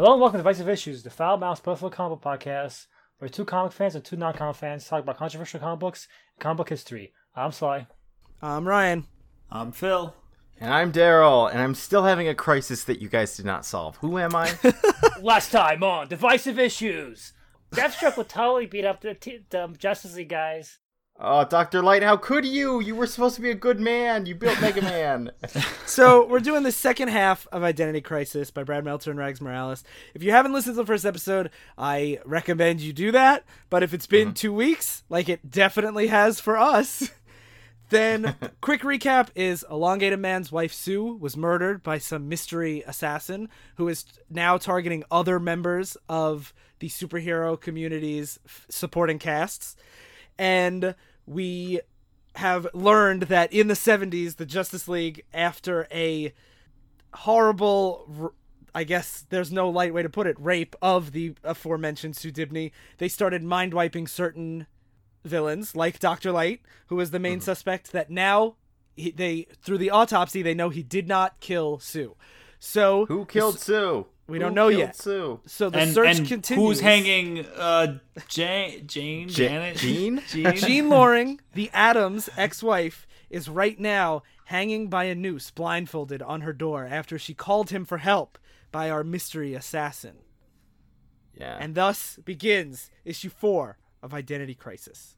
Hello and welcome to Divisive Issues, the Foul Mouse Buffalo Comic Book Podcast, where two comic fans and two non-comic fans talk about controversial comic books and comic book history. I'm Sly. I'm Ryan. I'm Phil. And I'm Daryl, and I'm still having a crisis that you guys did not solve. Who am I? Last time on Divisive Issues, Deathstroke will totally beat up the, t- the Justice League guys. Oh, Dr. Light, how could you? You were supposed to be a good man. You built Mega Man. So we're doing the second half of Identity Crisis by Brad Meltzer and Rags Morales. If you haven't listened to the first episode, I recommend you do that. But if it's been mm-hmm. two weeks, like it definitely has for us, then quick recap is Elongated Man's wife Sue was murdered by some mystery assassin who is now targeting other members of the superhero community's f- supporting casts. And we have learned that in the 70s, the Justice League, after a horrible I guess there's no light way to put it, rape of the aforementioned Sue Dibney, they started mind wiping certain villains, like Dr. Light, who was the main mm-hmm. suspect, that now he, they, through the autopsy, they know he did not kill Sue. So, Who killed Sue? We don't Who know yet. Sue. so the and search and continues. who's hanging? Uh, Jane, Jane, Ja- Janet, Jean? Jean. Jean Loring, the Atom's ex-wife, is right now hanging by a noose, blindfolded on her door after she called him for help by our mystery assassin. Yeah. And thus begins issue four of Identity Crisis.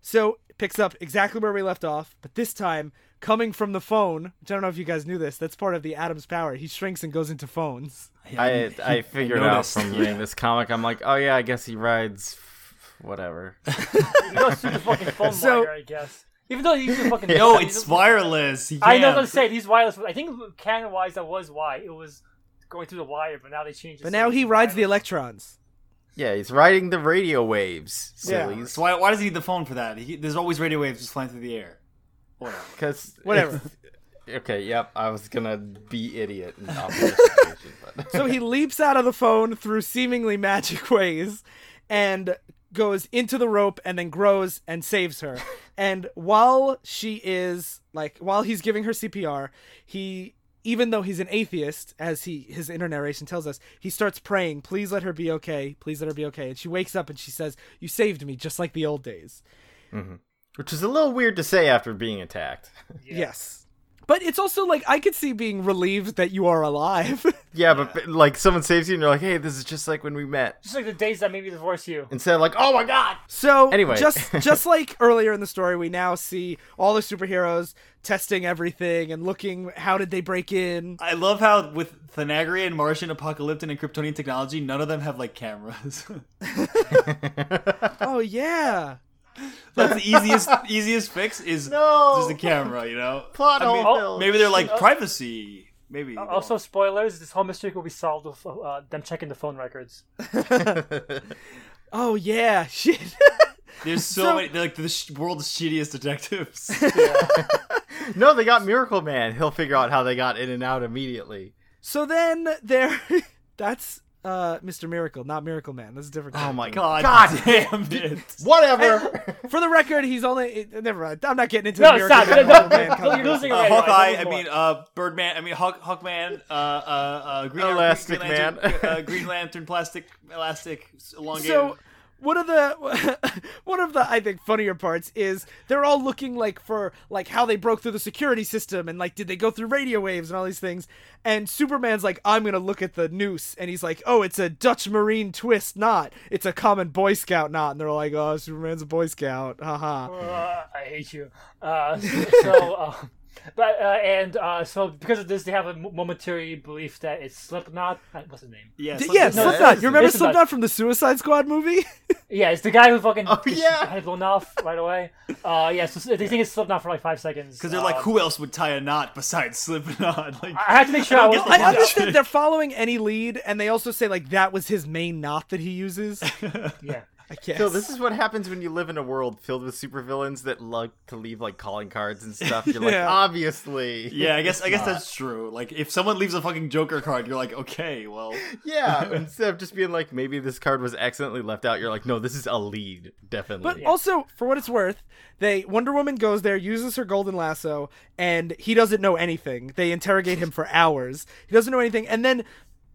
So it picks up exactly where we left off, but this time coming from the phone. Which I don't know if you guys knew this. That's part of the Atom's power. He shrinks and goes into phones. I I figured out from reading this comic. I'm like, oh yeah, I guess he rides, f- whatever. You go through the fucking phone So- wire, I guess. Even though he's a fucking No, he's it's wireless. He I know can't. what to say. He's wireless. I think canon wise that was why it was going through the wire, but now they changed. it But now he rides the electrons. Yeah, he's riding the radio waves. Yeah. So why, why does he need the phone for that? He, there's always radio waves just flying through the air. Because Whatever. okay, yep. I was gonna be idiot and off the situation, but So he leaps out of the phone through seemingly magic ways and goes into the rope and then grows and saves her. And while she is like while he's giving her CPR, he even though he's an atheist, as he his inner narration tells us, he starts praying, please let her be okay, please let her be okay. And she wakes up and she says, You saved me just like the old days. Mm-hmm. which is a little weird to say after being attacked. Yes. But it's also like I could see being relieved that you are alive. yeah, but but, like someone saves you and you're like, hey, this is just like when we met. Just like the days that made me divorce you. Instead of like, oh my god. So Anyway. just just like earlier in the story, we now see all the superheroes testing everything and looking how did they break in. I love how with Thanagarian, Martian, Apocalyptic, and Kryptonian technology, none of them have like cameras. Oh yeah. That's the easiest easiest fix is No. just a camera, you know. Plot I mean, hole, oh, maybe they're like privacy. Maybe Uh, Also, spoilers: this whole mystery will be solved with uh, them checking the phone records. Oh yeah. Shit. there's so, So- many. They're like the sh- world's shittiest detectives. no, they got Miracle Man. He'll figure out how they got in and out immediately. so then there that's uh Mr. Miracle, not Miracle Man. That's a different Oh my God, God. damn it! Whatever. For the record, he's only it, never mind. I'm not getting into No, the Miracle stop! Man, No, Miracle no, Man you're losing Uh, already. Hawkeye, Alright, I mean, uh, Birdman, I mean, Hawk, Hawkman, uh, uh, uh, Green, Elastic Green Lantern, Man. uh, Green Lantern, plastic, elastic, elongated. So one of the one of the I think funnier parts is they're all looking like for like how they broke through the security system and like did they go through radio waves and all these things. And Superman's like I'm gonna look at the noose. And he's like oh it's a Dutch Marine twist knot. It's a common Boy Scout knot. And they're like oh Superman's a Boy Scout. Haha Uh, I hate you. Uh, so, uh, but uh, and uh, so because of this, they have a momentary belief that it's Slipknot. Uh, What's his name? yeah, D- so yeah this- no, Slipknot you remember it's about- Slipknot from the Suicide Squad movie Yeah, it's the guy who fucking Oh, his yeah. head blown off right away. Uh, yeah, so they think it's Slipknot for like five seconds. Because they're like, Um, who else would tie a knot besides Slipknot? Like, I had to make sure I, I was. don't I understand they're following any lead and they also say like that was his main knot that he uses Yeah. I guess Phil, this is what happens when you live in a world filled with supervillains that like to leave like calling cards and stuff. You're like, Yeah. obviously. yeah, I guess I guess not. that's true. Like, if someone leaves a fucking Joker card, you're like, okay, well, Yeah, instead of just being like, maybe this card was accidentally left out, you're like, no, this is a lead, definitely. But also, for what it's worth, they Wonder Woman goes there, uses her golden lasso, and he doesn't know anything. They interrogate him for hours. He doesn't know anything, and then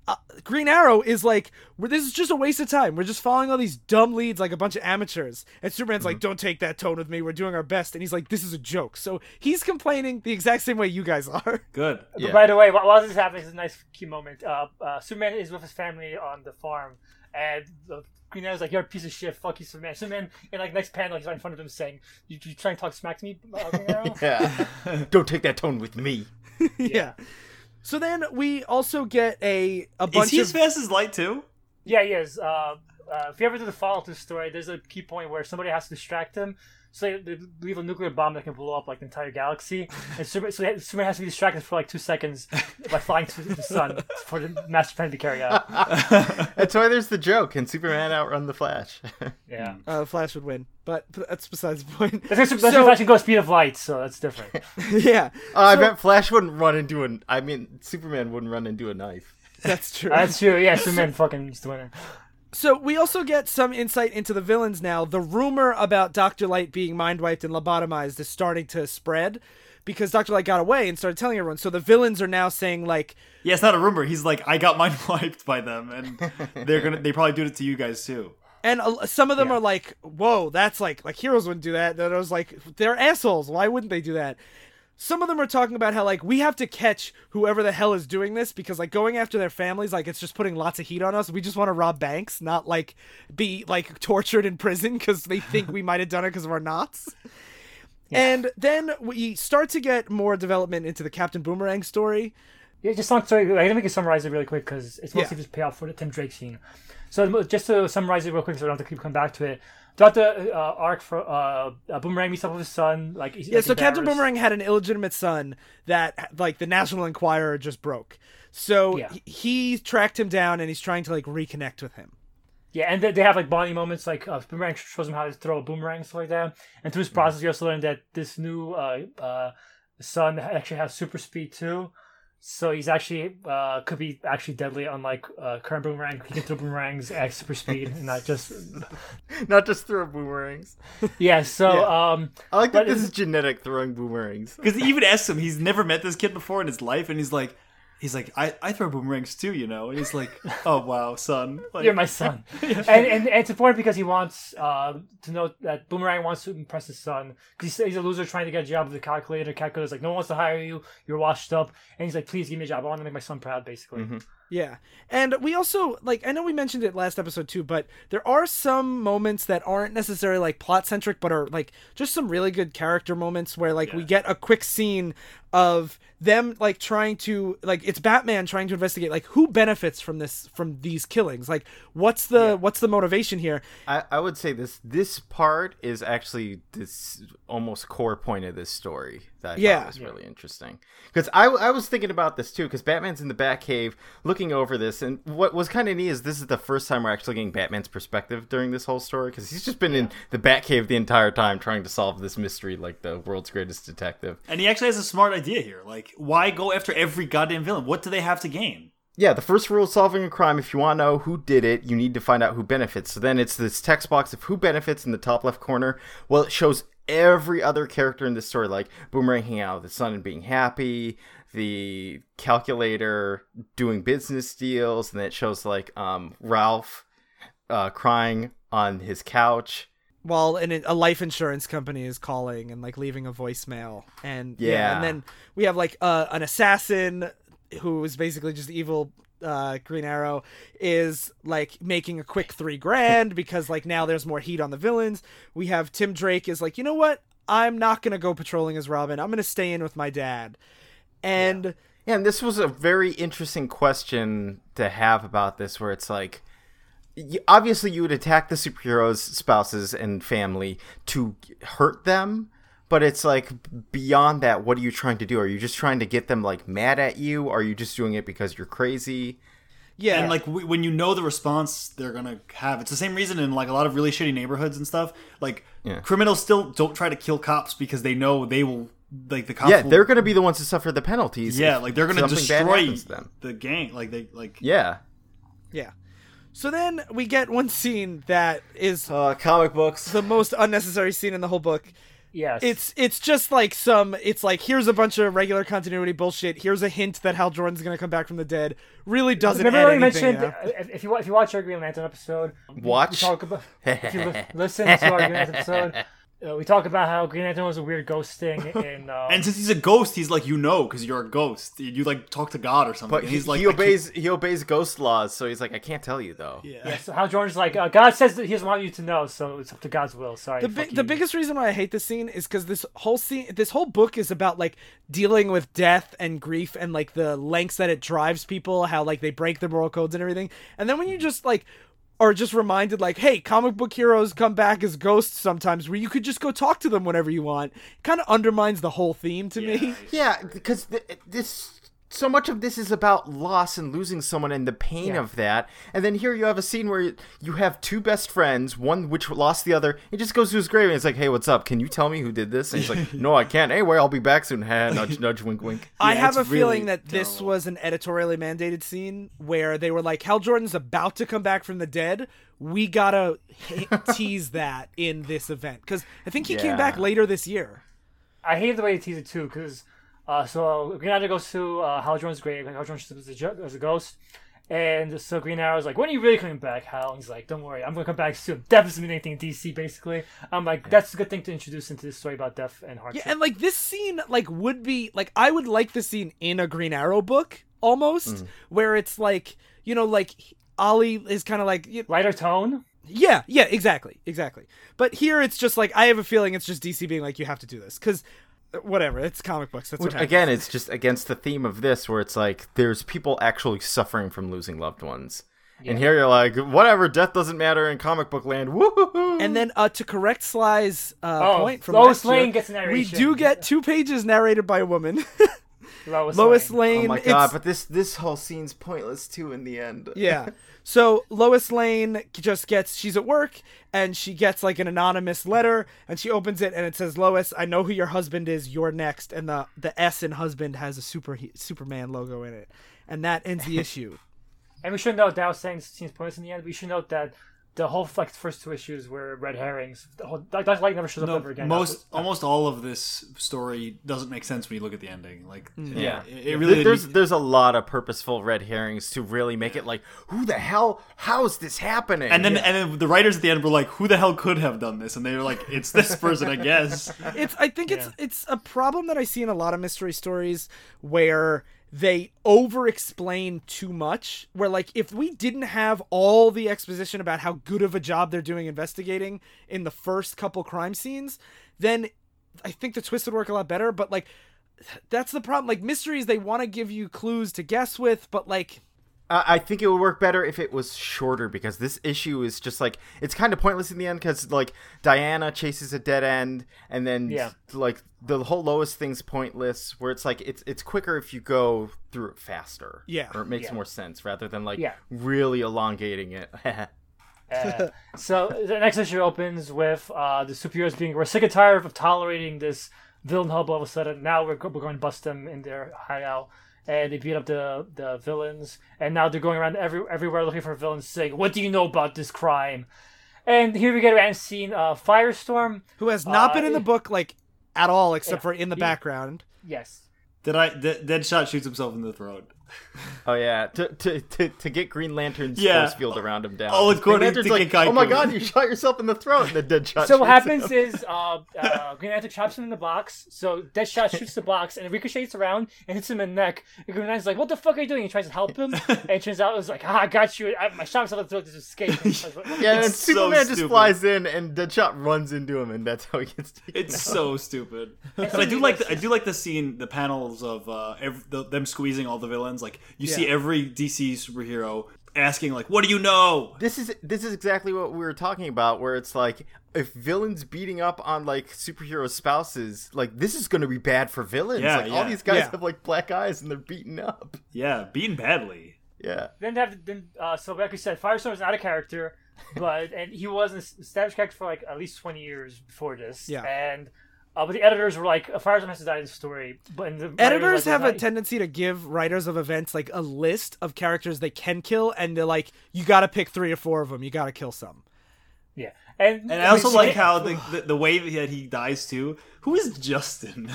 uh, Green Arrow is like, we're, this is just a waste of time. We're just following all these dumb leads like a bunch of amateurs. And Superman's like, don't take that tone with me. We're doing our best. And he's like, this is a joke. So he's complaining the exact same way you guys are. Good. But Yeah. by the way, while while this is happening, it's a nice key moment. Uh, uh, Superman is with his family on the farm, and the Green Arrow's like, "You're a piece of shit. Fuck you, Superman." Superman, in like next panel, he's right in front of him saying, "You, you trying to talk smack to me, uh, Green Arrow?" Yeah. Don't take that tone with me. yeah. So then we also get a a bunch of Is he of as fast as light too? Yeah, he is. Uh, uh, if you ever do the follow-up to the story, there's a key point where somebody has to distract him. So they, they leave a nuclear bomb that can blow up like the entire galaxy, and Superman, so they- Superman has to be distracted for like two seconds by flying to the sun for the master plan to carry out. That's why there's the joke. Can Superman outrun the Flash? Yeah, uh, Flash would win, but that's besides the point. that's that's So- actually go speed of light, so that's different. yeah, Oh, I So- bet Flash wouldn't run into an. I mean, Superman wouldn't run into a knife. that's true. That's true. Yeah, Superman fucking is the winner. So we also get some insight into the villains now. The rumor about Doctor Light being mind wiped and lobotomized is starting to spread because Doctor Light got away and started telling everyone. So the villains are now saying like, Yeah, it's not a rumor. He's like, I got mine wiped by them, and they're gonna. They probably do it to you guys too. and uh, some of them Yeah. are like, "Whoa, that's like like heroes wouldn't do that." Then I was like, "They're assholes. Why wouldn't they do that?" Some of them are talking about how like we have to catch whoever the hell is doing this because like going after their families like it's just putting lots of heat on us. We just want to rob banks, not like be like tortured in prison because they think we might have done it because of our knots. And then we start to get more development into the Captain Boomerang story. Yeah, just not sorry. I'm gonna make it summarize it really quick because it's mostly Yeah. just payoff for the Tim Drake scene. So just to summarize it real quick, so I don't have to keep coming back to it. The uh, arc for uh, uh, Boomerang meets up with his son, like he's- Yeah, like, so Captain. Boomerang had an illegitimate son that like the National Enquirer just broke. So Yeah. he, he tracked him down and he's trying to like reconnect with him. Yeah, and they, they have like bonding moments. Like uh, Boomerang shows him how to throw a boomerang stuff like that. And through this process, you also learn that this new uh, uh, son actually has super speed too. So he's actually uh, could be actually deadly, unlike uh, current boomerang. He can throw boomerangs at super speed, and not just Not just throw boomerangs. yeah. So Yeah. um, I like that this is- is genetic throwing boomerangs. Because even asks him, he's never met this kid before in his life, and he's like, he's like, I, I throw boomerangs too, you know. And he's like, oh wow, son, like, You're my son, and, and and it's important because he wants uh, to know that Boomerang wants to impress his son because he's, he's a loser trying to get a job with the calculator. Calculator's like, no one wants to hire you. You're washed up, and he's like, please give me a job. I want to make my son proud, basically. Yeah. And we also like I know we mentioned it last episode too, but there are some moments that aren't necessarily like plot centric but are like just some really good character moments where like we get a quick scene of them like trying to like it's Batman trying to investigate like who benefits from this from these killings. Like what's the what's the motivation here? I, I would say this this part is actually this almost core point of this story that I Yeah. thought was really interesting. Because I, I was thinking about this too, because Batman's in the Batcave looking over this, and what was kind of neat is this is the first time we're actually getting Batman's perspective during this whole story, because he's just been in the Batcave the entire time trying to solve this mystery like the world's greatest detective. And he actually has a smart idea here. Like, why go after every goddamn villain? What do they have to gain? Yeah, the first rule of solving a crime, if you want to know who did it, you need to find out who benefits. So then it's this text box of who benefits in the top left corner. Well, it shows every other character in this story, like Boomerang hanging out with the son and being happy, the calculator doing business deals, and then it shows like um, Ralph uh, crying on his couch. while an, a life insurance company is calling and like leaving a voicemail. And yeah, Yeah. and then we have like uh, an assassin who is basically just evil uh, green arrow is like making a quick three grand because like now there's more heat on the villains. We have tim drake is like you know what? I'm not gonna go patrolling as robin. I'm gonna stay in with my dad and Yeah, and this was a very interesting question to have about this, where it's like, obviously you would attack the superheroes' spouses and family to hurt them, but it's like beyond that. What are you trying to do? Are you just trying to get them like mad at you? Are you just doing it because you're crazy? yeah And like w- when you know the response they're gonna have, it's the same reason in like a lot of really shitty neighborhoods and stuff. Like Yeah. criminals still don't try to kill cops because they know they will like the cops. Yeah, will- they're going to be the ones to suffer the penalties. yeah, like they're gonna destroy to them. the gang. Like they like Yeah. yeah so then we get one scene that is Uh, comic books. the most unnecessary scene in the whole book. Yes. It's it's just like some it's like here's a bunch of regular continuity bullshit. Here's a hint that Hal Jordan's gonna come back from the dead. Really doesn't Remember add we anything. mentioned if, if you if you watch our Green Lantern episode, we- Watch? We talk about if you li- listen to our Green Lantern episode, uh, we talk about how Green Lantern was a weird ghost thing in. Um, And since he's a ghost, he's like you know because you're a ghost. You, you, like talk to God or something. But and he, he's like he obeys he obeys ghost laws, so he's like, I can't tell you though. yeah, so Hal Jordan's like, uh, God says that he doesn't want you to know, so it's up to God's will. Sorry. the bi- the biggest reason why I hate this scene is because this whole scene, this whole book is about like dealing with death and grief and like the lengths that it drives people, how like they break their moral codes and everything. And then when you just like are just reminded like, hey, comic book heroes come back as ghosts sometimes, where you could just go talk to them whenever you want, kind of undermines the whole theme to me. Yeah, because th- this so much of this is about loss and losing someone and the pain Yeah. of that. And then here you have a scene where you have two best friends, one which lost the other. He just goes to his grave and it's like, "Hey, what's up? Can you tell me who did this?" And he's like, "No, I can't. Anyway, I'll be back soon." Ha, nudge, nudge, wink, wink. I have a it's feeling really that this was an editorially mandated scene where they were like, Hal Jordan's about to come back from the dead. We gotta h- tease that in this event because I think he came back later this year. I hate the way they tease it too, because uh, so Green Lantern goes to uh, Hal Jordan's grave, like Hal Jordan is a, jo- a ghost, and so Green Arrow's like, "When are you really coming back, Hal?" And he's like, "Don't worry, I'm gonna come back soon." Death doesn't mean anything in DC, basically. I'm like, that's a good thing to introduce into this story about death and Yeah, and like this scene, like would be like I would like this scene in a Green Arrow book almost, where it's like you know like Ollie is kind of like you Lighter tone. Yeah, yeah, exactly, exactly. But here it's just like I have a feeling it's just DC being like you have to do this because whatever, it's comic books. That's Which what again, it's just against the theme of this, where it's like there's people actually suffering from losing loved ones. And here you're like, whatever, death doesn't matter in comic book land. Woohoo! And then uh, to correct Sly's uh, Oh, point from Lois last year, Lane gets we do get two pages narrated by a woman. Lois, Lois Lane. Lane. oh my it's- god, but this this whole scene's pointless too in the end. yeah. So Lois Lane just gets she's at work and she gets like an anonymous letter and she opens it and it says Lois, I know who your husband is. You're next. And the the S in husband has a super Superman logo in it, and that ends the issue. And we should note that I was saying scenes points in the end. We should note that the whole like first two issues were red herrings. The whole Dr. Light never shows up No, ever again. most almost all of this story doesn't make sense when you look at the ending. Like, mm. Yeah, it, it really there's there's a lot of purposeful red herrings to really make it like, who the hell? How is this happening? And then, and then the writers at the end were like, "Who the hell could have done this?" And they were like, "It's this person, I guess." it's I think it's it's a problem that I see in a lot of mystery stories where they over explain too much where like if we didn't have all the exposition about how good of a job they're doing investigating in the first couple crime scenes then I think the twist would work a lot better. But like that's the problem. Like mysteries they want to give you clues to guess with but like I I think it would work better if it was shorter because this issue is just like it's kind of pointless in the end because like Diana chases a dead end and then Yeah. like the whole Lois thing's pointless where it's like it's it's quicker if you go through it faster Yeah. or it makes Yeah. more sense rather than like Yeah. really elongating it. Uh, so the next issue opens with uh, the superheroes being we're sick and tired of tolerating this villain hub all of a sudden. Now we're, we're going to bust them in their hideout. And they beat up the, the villains. And now they're going around every, everywhere looking for villains saying, What do you know about this crime? And here we get around scene uh, Firestorm. who has not Uh, been in the book like at all except yeah, for in the he- background Yes. Did I? De- Deadshot shoots himself in the throat. Oh yeah, to, to to to get Green Lantern's Yeah. force field around him down. Oh, it's Green going to Lantern's get like, oh my god, you shot yourself in the throat, and the dead shot. So what happens him. is uh, uh, Green Lantern chops him in the box. So Deadshot shoots the box and it ricochets around and hits him in the neck. And Green Lantern's like, "What the fuck are you doing?" He tries to help him, and it turns out it was like, "Ah, I got you. I, my shot myself in the throat to escape." Yeah, and so Superman just flies in, and Deadshot runs into him, and that's how he gets taken It's out. so stupid. But I do like the, I do like the scene, the panels of uh, ev the, them squeezing all the villains. Like you see every DC superhero asking, like, "What do you know?" This is this is exactly what we were talking about, where it's like if villains beating up on like superhero spouses, like this is going to be bad for villains. Yeah, like all these guys Yeah. have like black eyes and they're beaten up. Yeah, beaten badly. Yeah, then have then uh, so like we said, Firestorm is not a character, but and he was an established character for like at least twenty years before this. Yeah. and. Uh, but the editors were like, Firestorm has to die in the story. But and the editors like, have a "Well, tendency to give writers of events like a list of characters they can kill and they're like you got to pick three or four of them you got to kill some Yeah, and And I also mean, like so- how the, the the way that he dies too. Who is Justin?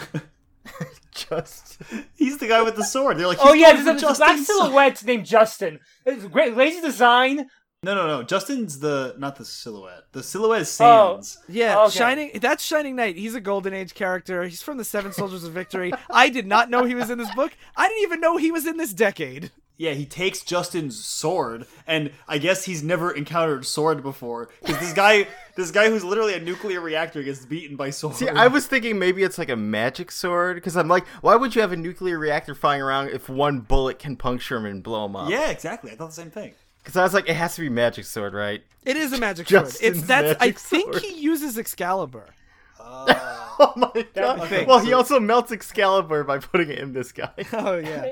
Just He's the guy with the sword. They're like, Oh yeah, going there's a, black silhouette named Justin. It's great, lazy design. No, no, no. Justin's the not the silhouette. The silhouette is Oh. Yeah, Okay. Shining. That's Shining Knight. He's a Golden Age character. He's from the Seven Soldiers of Victory. I did not know he was in this book. I didn't even know he was in this decade. Yeah, he takes Justin's sword, and I guess he's never encountered sword before because this guy, this guy who's literally a nuclear reactor, gets beaten by sword. see, I was thinking maybe it's like a magic sword because I'm like, why would you have a nuclear reactor flying around if one bullet can puncture him and blow him up? yeah, exactly. I thought the same thing. Because I was like, it has to be magic sword, right? It is a magic sword. It's that's. I think sword. he uses Excalibur. Oh, oh my god! okay, well, he also melts Excalibur by putting it in this guy. Oh yeah.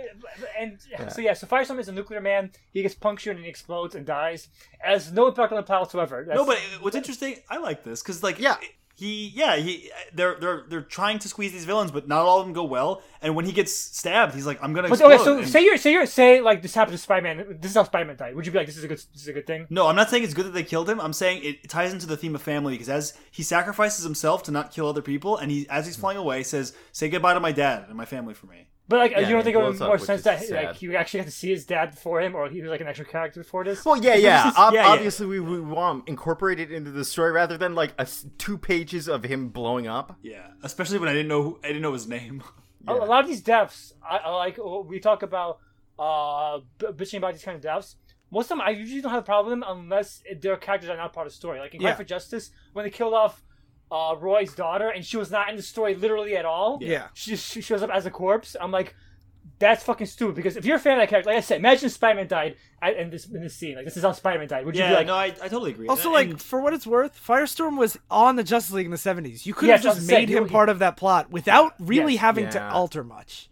And so yeah, so Firestorm is a nuclear man. He gets punctured and he explodes and dies. Has no impact on the plot whatsoever. That's, No, but what's interesting, I like this because like Yeah. He yeah he they're they're they're trying to squeeze these villains, but not all of them go well. And when he gets stabbed, he's like, I'm gonna. But okay, so And- say you're say you're say like this happened to Spider-Man. This is how Spider-Man died. Would you be like, this is a good this is a good thing? No, I'm not saying it's good that they killed him. I'm saying it ties into the theme of family because as he sacrifices himself to not kill other people, and he as he's flying away says, "Say goodbye to my dad and my family for me." But like, Yeah, you don't think it would make more which sense that sad. like you actually got to see his dad before him, or he was like an extra character before this? Well, yeah, yeah. is- Ob- yeah, yeah. Obviously, we, we want him incorporated into the story rather than like a s- two pages of him blowing up. Yeah, especially when I didn't know who, I didn't know his name. A, a lot of these deaths, I, I like. oh, We talk about uh b- bitching about these kind of deaths. Most of them, I usually don't have a problem unless their characters are not part of the story. Like in Yeah. Cry for Justice, when they killed off uh, Roy's daughter and she was not in the story literally at all. Yeah. She, she shows up as a corpse. I'm like, that's fucking stupid. Because if you're a fan of that character, like I said, imagine Spider-Man died at, in this in this scene. Like this is how Spider-Man died. Would you yeah, be like, no, I, I totally agree. Also, And- like for what it's worth, Firestorm was on the Justice League in the '70s. You could have that's just what made saying. him You- part of that plot without really Yes. having to alter much.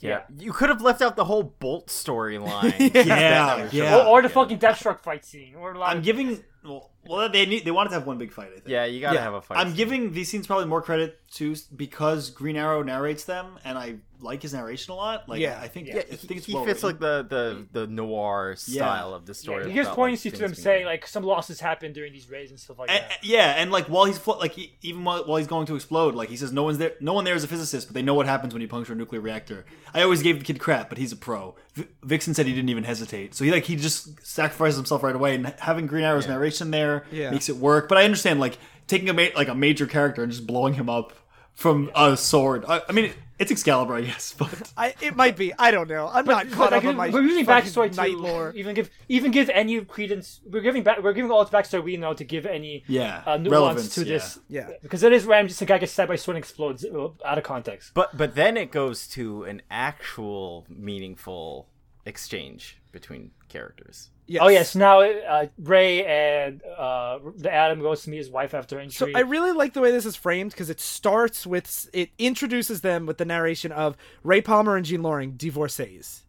Yeah, you could have left out the whole Bolt storyline. yeah, yeah. or, or the fucking Deathstroke fight scene, or a lot I'm of- giving. Well, well, they need they wanted to have one big fight. I think. yeah, you gotta Yeah. have a fight. I'm scene. giving these scenes probably more credit to because Green Arrow narrates them, and I like his narration a lot. Like, Yeah. I think, Yeah, I He, think it's he fits like the, the, the noir style of the story. Yeah, he gives without, poignancy like, to them, saying like some losses happen during these raids and stuff like And- that. yeah, and like while he's flo- like he, even while, while he's going to explode, like he says, no one's there. No one there is a physicist, but they know what happens when you puncture a nuclear reactor. I always gave the kid crap, but he's a pro. Vixen said he didn't even hesitate, so he like he just sacrifices himself right away. And having Green Arrow's narration there Yeah. makes it work. But I understand like taking a ma- like a major character and just blowing him up from a sword. I, I mean, it's Excalibur, I guess, but I it might be. I don't know. I'm not But, caught like, up on my we're using fucking backstory night to lore. even give even give any credence. We're giving back. We're giving all the backstory we know to give any yeah, uh, nuance relevance to yeah. this. Yeah. because it is random. Just a guy gets stabbed by sword and explodes uh, out of context. But but then it goes to an actual meaningful exchange between characters. Yes. Oh yes, now uh, Ray and uh, the Atom goes to meet his wife after injury. So. I really like the way this is framed because it starts with it introduces them with the narration of Ray Palmer and Jean Loring, divorcees.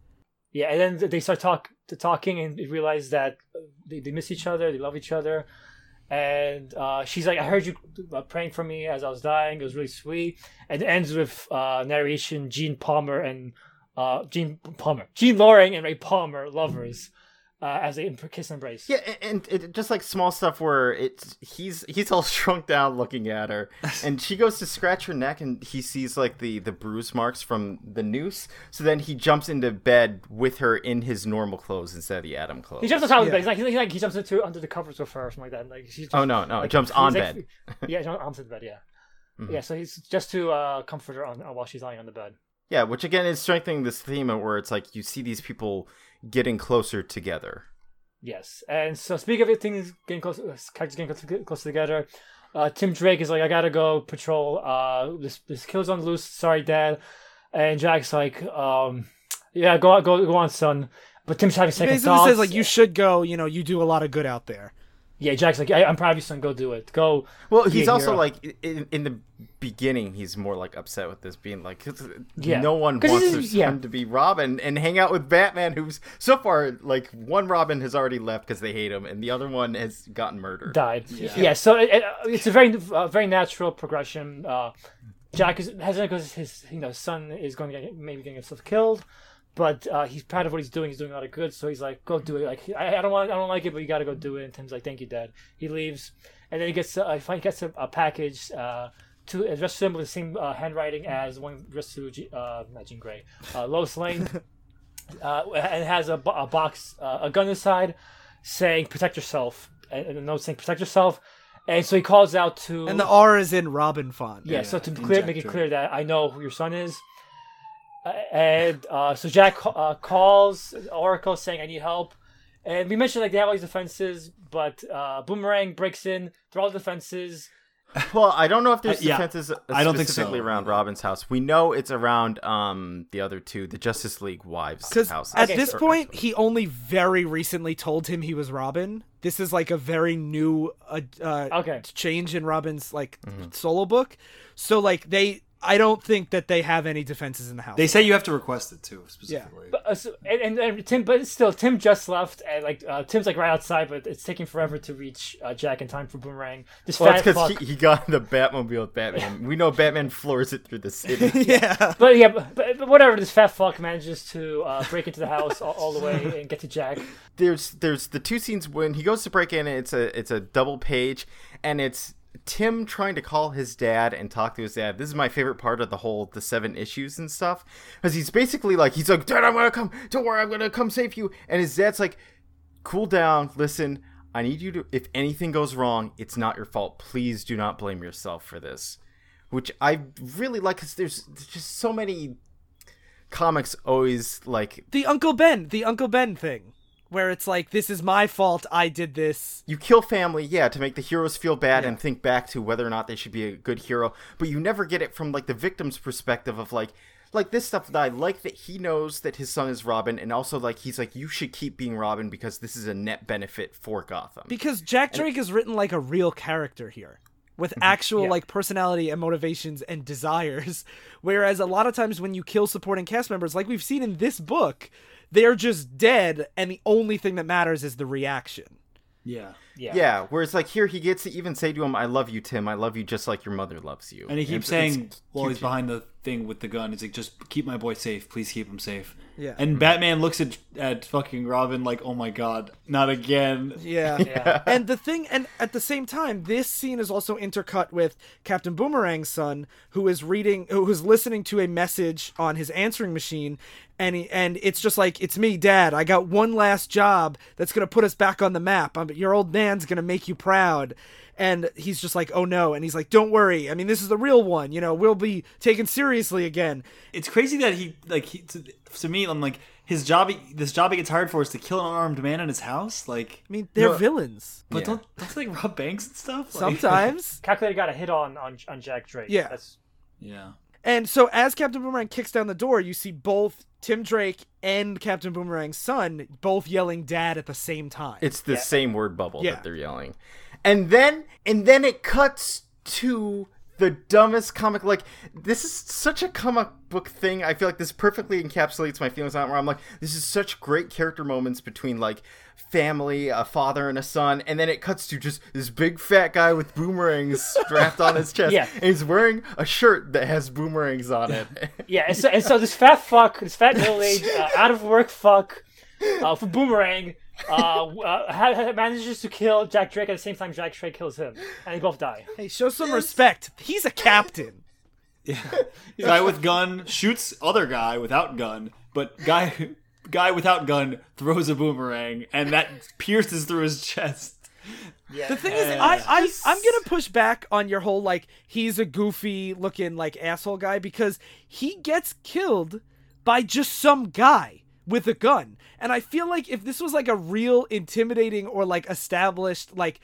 Yeah, and then they start talk to talking and they realize that uh, they, they miss each other, they love each other, and uh, she's like, "I heard you uh, praying for me as I was dying. It was really sweet." And it ends with uh, narration: Jean Palmer and uh, Jean Palmer, Jean Loring and Ray Palmer, lovers, uh, as they em- kiss and embrace. Yeah, a- and it just like small stuff where it's he's he's all shrunk down looking at her, and she goes to scratch her neck, and he sees like the the bruise marks from the noose. So then he jumps into bed with her in his normal clothes instead of the Atom clothes. He jumps on top of the bed. He's like, he's like he jumps into under the covers with her or something like that. Like she's just, Oh, no, no, like, jumps on like- bed. Mm-hmm. yeah, jumps onto the bed. Yeah, yeah. So he's just to uh, comfort her on, while she's lying on the bed. Yeah, which again is strengthening this theme of where it's like you see these people getting closer together. Yes, and so speaking of it, things getting close, uh, characters getting close, close together. Uh, Tim Drake is like, I gotta go patrol. Uh, this this kill's on the loose. Sorry, Dad. And Jack's like, um, yeah, go on, go go on, son. But Tim's having He second basically thoughts. says like you should go. You know, you do a lot of good out there. Yeah, Jack's like, I, I'm proud of you, son. Go do it. Go. Well, he's also hero." like in, in the beginning, he's more like upset with this being like, Yeah. no one wants he's- their son yeah. to be Robin and hang out with Batman, who's so far like one Robin has already left because they hate him, and the other one has gotten murdered. died. Yeah, so it, it, it's a very uh, very natural progression. Uh, Jack is hesitant because his you know son is going to get maybe getting himself killed, but uh, he's proud of what he's doing. He's doing a lot of good, so he's like, "Go do it." Like I, I don't want, I don't like it, but you got to go do it. And Tim's like, "Thank you, Dad." He leaves, and then he gets uh, he gets a, a package uh, to addressed to him with the same uh, handwriting as one addressed to G, uh, not Jean Grey, uh, Lois Lane, uh, and has a, bo- a box, uh, a gun inside, saying "protect yourself," and, and a note saying "protect yourself." And so he calls out to And the R is in Robin font. yeah, so to clear, make it clear that I know who your son is. Uh, and uh, so Jack uh, calls Oracle saying, "I need help." And we mentioned like they have all these defenses, but uh, Boomerang breaks in through all the defenses. Well, I don't know if there's Uh, yeah. defenses uh, I don't think specifically so. around Robin's house. We know it's around um the other two, the Justice League wives' Because houses. at Okay, this point, he only very recently told him he was Robin. This is like a very new uh, uh, Okay. change in Robin's like solo book. So like they, I don't think that they have any defenses in the house. They say you have to request it too, specifically. But, uh, so, and, and, and Tim, but still, Tim just left, and like uh, Tim's like right outside, but it's taking forever to reach uh, Jack in time for Boomerang. This well, fat because fuck. he, he got the Batmobile with Batman. we know Batman floors it through the city. yeah. But yeah, but, but, but whatever. This fat fuck manages to uh, break into the house all, all the way and get to Jack. there's there's the two scenes when he goes to break in. It's a it's a double page, and it's Tim trying to call his dad and talk to his dad. This is my favorite part of the whole the seven issues and stuff, because he's basically like he's like, Dad, I'm gonna come. Don't worry, I'm gonna come save you. And his dad's like, Cool down, listen. I need you to. If anything goes wrong, it's not your fault. Please do not blame yourself for this. Which I really like, because there's, there's just so many comics always like The Uncle Ben, the Uncle Ben thing, where it's like, this is my fault. I did this. you kill family, yeah, to make the heroes feel bad and think back to whether or not they should be a good hero, but you never get it from like the victim's perspective of like like this stuff that I like that he knows that his son is Robin and also like he's like you should keep being Robin because this is a net benefit for Gotham. Because Jack Drake is written like a real character here. With mm-hmm. actual Yeah. like personality and motivations and desires. Whereas a lot of times when you kill supporting cast members, like we've seen in this book, they're just dead and the only thing that matters is the reaction. yeah. Yeah. yeah, whereas like here he gets to even say to him, "I love you, Tim. I love you just like your mother loves you." And he keeps it's- saying it's while he's behind the thing with the gun, he's like, "Just keep my boy safe, please keep him safe." Yeah. And Batman looks at at fucking Robin like, "Oh my god, not again." Yeah. Yeah. and the thing and at the same time this scene is also intercut with captain boomerang's son who is reading who is listening to a message on his answering machine and he, and it's just like it's me dad i got one last job that's going to put us back on the map I'm, your old man's going to make you proud and he's just like oh no and he's like don't worry i mean this is the real one you know we'll be taken seriously again It's crazy that he like he to, to me I'm like his job this job he gets hired for is to kill an unarmed man in his house like i mean they're No. villains but Yeah. don't don't they like rob banks and stuff Like- sometimes Calculator got a hit on on, on Jack Drake. Yeah. That's yeah And so as Captain Boomerang kicks down the door, you see both Tim Drake and Captain Boomerang's son both yelling dad at the same time. It's the same word bubble Yeah. that they're yelling. And then and then it cuts to the dumbest comic like this is such a comic book thing. I feel like this perfectly encapsulates my feelings on it where I'm like, this is such great character moments between like family, a father and a son, and then it cuts to just this big fat guy with boomerangs strapped on his chest. Yeah. And he's wearing a shirt that has boomerangs on it. yeah. And so, and so this fat fuck, this fat middle aged, uh, out of work fuck, uh, for Boomerang, uh, uh, ha- ha- manages to kill Jack Drake at the same time Jack Drake kills him, and they both die. hey, show some respect. He's a captain. Yeah, guy with gun shoots other guy without gun but guy guy without gun throws a boomerang and that pierces through his chest Yeah. The thing is, I, I I'm gonna push back on your whole like he's a goofy looking like asshole guy because he gets killed by just some guy with a gun, and I feel like if this was like a real intimidating or like established like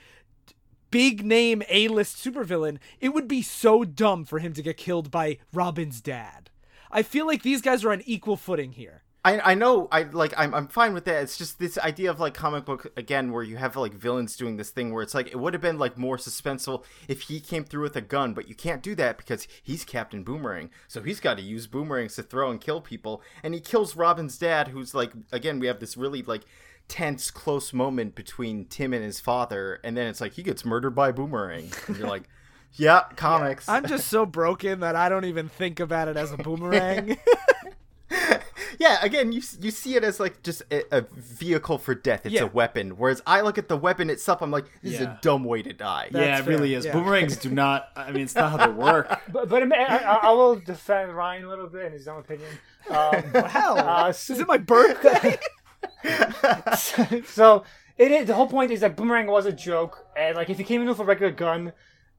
big name A-list supervillain, it would be so dumb for him to get killed by Robin's dad. I feel like these guys are on equal footing here. I, I know I like I'm I'm fine with that. It's just this idea of like comic book again where you have like villains doing this thing where it's like it would have been like more suspenseful if he came through with a gun, but you can't do that because he's Captain Boomerang. So he's got to use boomerangs to throw and kill people and he kills Robin's dad who's like again we have this really like tense close moment between Tim and his father and then it's like he gets murdered by boomerang. And you're like yeah, comics. I'm just so broken that I don't even think about it as a boomerang. yeah, again, you you see it as like just a, a vehicle for death. It's Yeah. a weapon. Whereas I look at the weapon itself, I'm like, this is a dumb way to die. That's yeah, it fair, really is. yeah. Boomerangs do not. I mean, it's not how they work. But, but I, mean, I, I I will defend Ryan a little bit in his own opinion. Um, Wow. uh, is it my birthday? so it is the whole point is that boomerang was a joke, and like if he came in with a regular gun,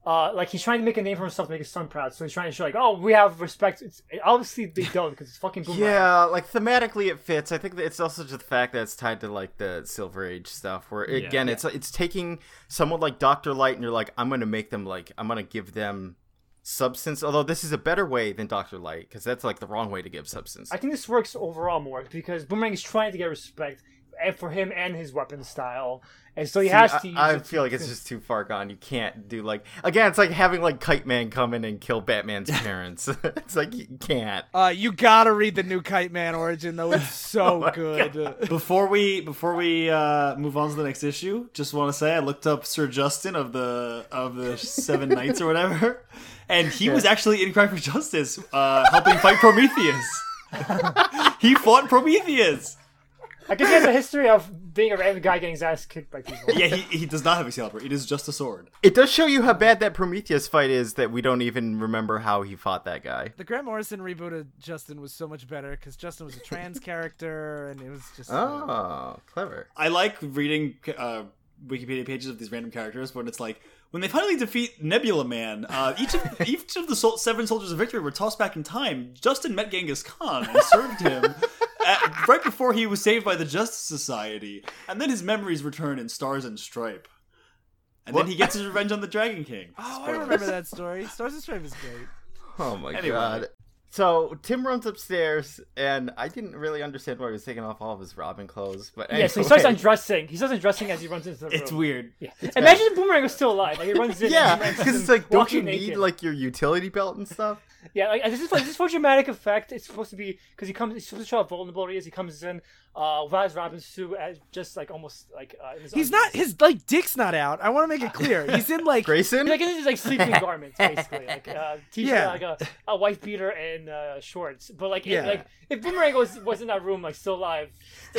uh, like he's trying to make a name for himself, to make his son proud. So he's trying to show like, oh, we have respect. It's, obviously they don't because it's fucking boomerang. Yeah, like thematically it fits. I think that it's also just the fact that it's tied to like the Silver Age stuff, where again, it's it's taking someone like Doctor Light, and you're like, I'm gonna make them like, I'm gonna give them substance. Although this is a better way than Doctor Light, because that's like the wrong way to give substance. I think this works overall more because boomerang is trying to get respect, and for him and his weapon style, and so he See, has to. Use I, it feel like it's just too far gone. You can't do like again. It's like having like Kite Man come in and kill Batman's parents. it's like you can't. uh, you gotta read the new Kite Man origin though. It's so good. Before we before we uh, move on to the next issue, just want to say I looked up Sir Justin of the of the Seven Knights or whatever, and he was actually in Cry for Justice, uh, helping fight Prometheus. he fought Prometheus. I guess he has a history of being a random guy getting his ass kicked by people. Yeah, he, he does not have a Excalibur. It is just a sword. It does show you how bad that Prometheus fight is that we don't even remember how he fought that guy. The Grant Morrison reboot of Justin was so much better because Justin was a trans character and it was just. Oh, clever. I like reading uh, Wikipedia pages of these random characters when it's like when they finally defeat Nebula Man. Uh, each of each of the sol- seven soldiers of victory were tossed back in time. Justin met Genghis Khan and served him. At, right before he was saved by the Justice Society, and then his memories return in Stars and Stripe, and What? then he gets his revenge on the Dragon King. Oh, I remember that story. Stars and Stripes is great. Oh my Anyway. god. So Tim runs upstairs, and I didn't really understand why he was taking off all of his Robin clothes. But Yeah, so he starts undressing. He starts undressing as he runs into the room. It's weird. Yeah. Imagine if Boomerang was still alive. Like he runs in. Yeah, and he runs because it's like, don't you need naked. like your utility belt and stuff? Yeah, like this is this is for dramatic effect. It's supposed to be because he comes. He's supposed to show how vulnerable he is. He comes in uh, without his Robin suit, as just like almost like uh, his He's not. His like dick's not out. I want to make it clear. He's in like. Grayson? Like in his like sleeping garments, basically, like uh, t-shirt, Yeah. like a, a white beater and uh, shorts. But like, Yeah. if, like if Boomerang was was in that room, like still alive.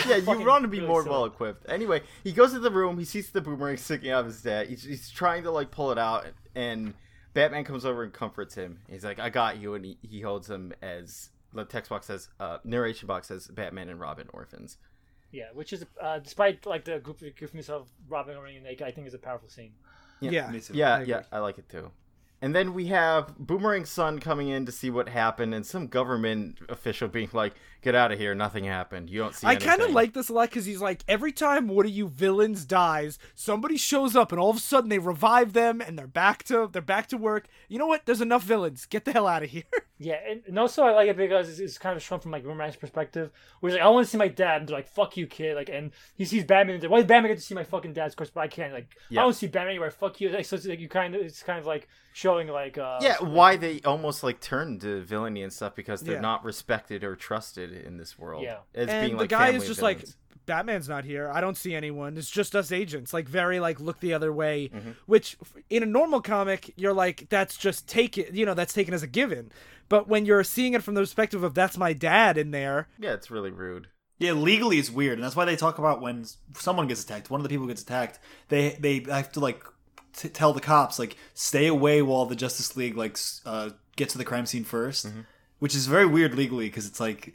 yeah, you fucking want to be really more well equipped. Anyway, he goes to the room. He sees the boomerang sticking out of his dad. He's, he's trying to like pull it out, and Batman comes over and comforts him. He's like, "I got you," and he, he holds him as the text box says, uh, narration box says, "Batman and Robin orphans." Yeah, which is uh, despite like the goof- goofiness of Robin running naked, I think is a powerful scene. Yeah. Me too. Yeah, I yeah, I like it too. And then we have Boomerang's son coming in to see what happened, and some government official being like, "Get out of here! Nothing happened. You don't see." I kind of like this a lot because he's like, every time one of you villains dies, somebody shows up and all of a sudden they revive them and they're back to they're back to work. You know what? There's enough villains. Get the hell out of here. Yeah, and, and also I like it because it's, it's kind of shown from like Boomerang's perspective, where he's like, I want to see my dad, and they're like, "Fuck you, kid!" Like, and he sees Batman, and they're, why did Batman get to see my fucking dad's course, but I can't? Like, Yeah. I don't see Batman anywhere. Fuck you! Like, so it's like you kind of, it's kind of like showing like, uh, yeah, why they almost like turn to villainy and stuff because they're Yeah. not respected or trusted in this world. Yeah. as and being the like guy is just villains. like, Batman's not here. I don't see anyone. It's just us agents. Like very like look the other way. Mm-hmm. Which in a normal comic, you're like that's just take it. You know, that's taken as a given. But when you're seeing it from the perspective of that's my dad in there, yeah, it's really rude. Yeah, legally it's weird, and that's why they talk about when someone gets attacked. One of the people gets attacked, they they have to like t- tell the cops like stay away while the Justice League like uh, gets to the crime scene 1st which is very weird legally because it's like,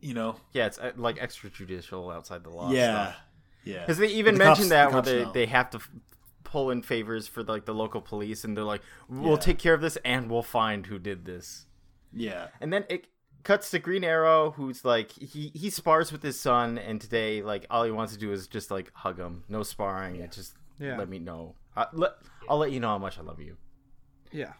you know, Yeah, it's uh, like extrajudicial outside the law. yeah, yeah. because they even the cops- mentioned that the where they, know. they have to f- pull in favors for like the local police, and they're like, "We'll Yeah. take care of this, and we'll find who did this." yeah. And then it cuts to Green Arrow, who's like he he spars with his son, and today like all he wants to do is just like hug him, no sparring, and just Yeah. let me know. I, let, I'll let you know how much I love you. Yeah.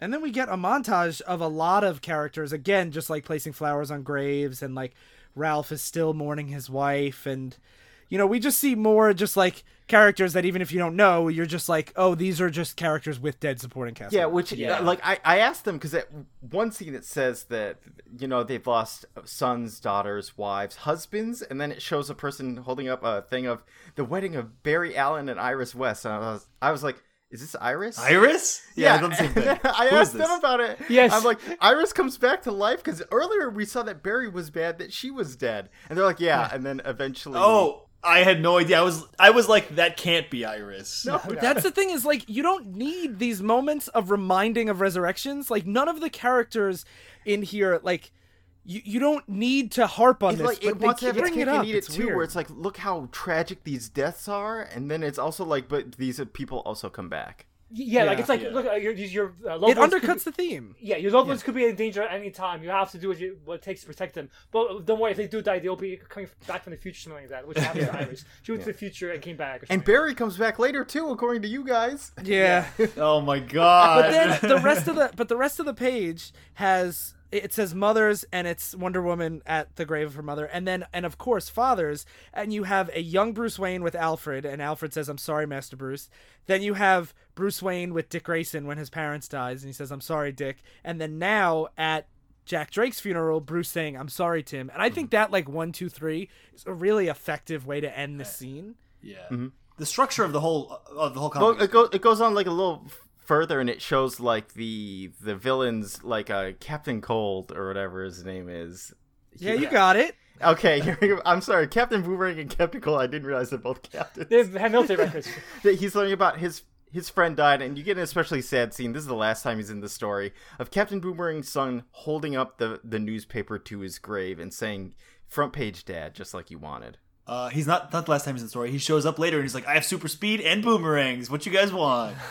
And then we get a montage of a lot of characters, again, just like placing flowers on graves, and like Ralph is still mourning his wife. And, you know, we just see more just like characters that even if you don't know, you're just like, oh, these are just characters with dead supporting cast. Yeah, members. which Yeah. Uh, like I I asked them because at one scene it says that you know they've lost sons, daughters, wives, husbands, and then it shows a person holding up a thing of the wedding of Barry Allen and Iris West, and I was I was like, is this Iris? Iris? Yeah, I thought the same and thing. then I Who is asked them about it. Yes. I'm like, Iris comes back to life because earlier we saw that Barry was bad, that she was dead, and they're like, yeah, and then eventually, Oh, I had no idea. I was I was like, that can't be Iris. No. That's the thing is like you don't need these moments of reminding of resurrections. Like none of the characters in here like you, you don't need to harp on It's this. like but it they wants to have its bring cake it and up. eat it It's too, weird. where it's like, look how tragic these deaths are, and then it's also like, but these people also come back. Yeah, like it's like Yeah. look, uh, your your uh, loved it ones could undercuts be- the theme. Yeah, your loved ones could be in danger at any time. You have to do what, you, what it takes to protect them. But don't worry, if they do die, they'll be coming back from the future, something like that, which happened to Iris. She went to the future and came back. Or And. Barry comes back later too, according to you guys. Yeah. Oh my god. but then the rest of the but the rest of the page has it says mothers and it's Wonder Woman at the grave of her mother. And then and of course fathers. And you have a young Bruce Wayne with Alfred. And Alfred says I'm sorry Master Bruce. Then you have Bruce Wayne with Dick Grayson when his parents dies. And he says I'm sorry Dick. And then now at Jack Drake's funeral Bruce saying I'm sorry Tim. And I think that like one two three is a really effective way to end the eh, scene. yeah. Mm-hmm. The structure of the whole of the whole Well, comic. it goes it goes on like a little f- further, and it shows like the the villains, like uh, Captain Cold or whatever his name is. yeah you got it Okay, here we go. I'm sorry, Captain Boomerang and Captain Cold. I didn't realize they're both captains. they have military records. that he's learning about his his friend died, and you get an especially sad scene. This is the last time he's in the story of Captain Boomerang's son holding up the the newspaper to his grave and saying, "Front page, Dad, just like you wanted." Uh, he's not not the last time he's in the story. He shows up later and he's like, I have super speed and boomerangs. What you guys want?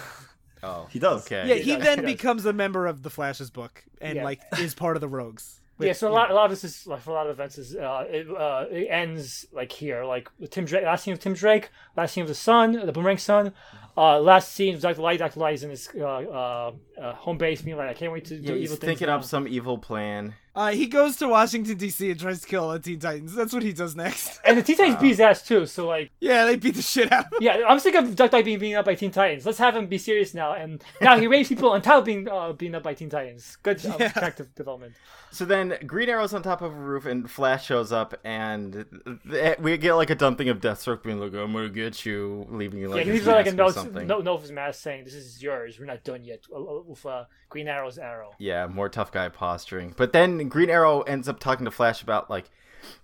Oh, He does. Okay. yeah he does, then he becomes a member of the Flash's book and Yeah. like is part of the Rogues yeah, so a lot, a lot of this is like for a lot of events is uh, it, uh, it ends like here, like with Tim Drake. Last scene of Tim Drake, last scene of the Son, the Boomerang Son. Uh, last scene of Dr. Light. Dr. Light is in his uh, uh, home base, being like, I can't wait to Yeah, do he's evil things. thinking now. up some evil plan. Uh, he goes to Washington D.C. and tries to kill all the Teen Titans. That's what he does next. And the Teen Titans beat his ass too. So like, yeah, they beat the shit out of him. yeah, I'm sick of Dr. Light being beaten up by Teen Titans. Let's have him be serious now. And now he raised people on top of being uh, beaten up by Teen Titans. Good uh, character development. So then Green Arrow's on top of a roof and Flash shows up and th- we get like a dumping of Deathstroke being like, I'm gonna get you, leaving you Yeah, like he a leaves like a mask or note, something. note, note of his mask saying, "This is yours. We're not done yet." With uh, Green Arrow's arrow. Yeah, more tough guy posturing. But then Green Arrow ends up talking to Flash about like,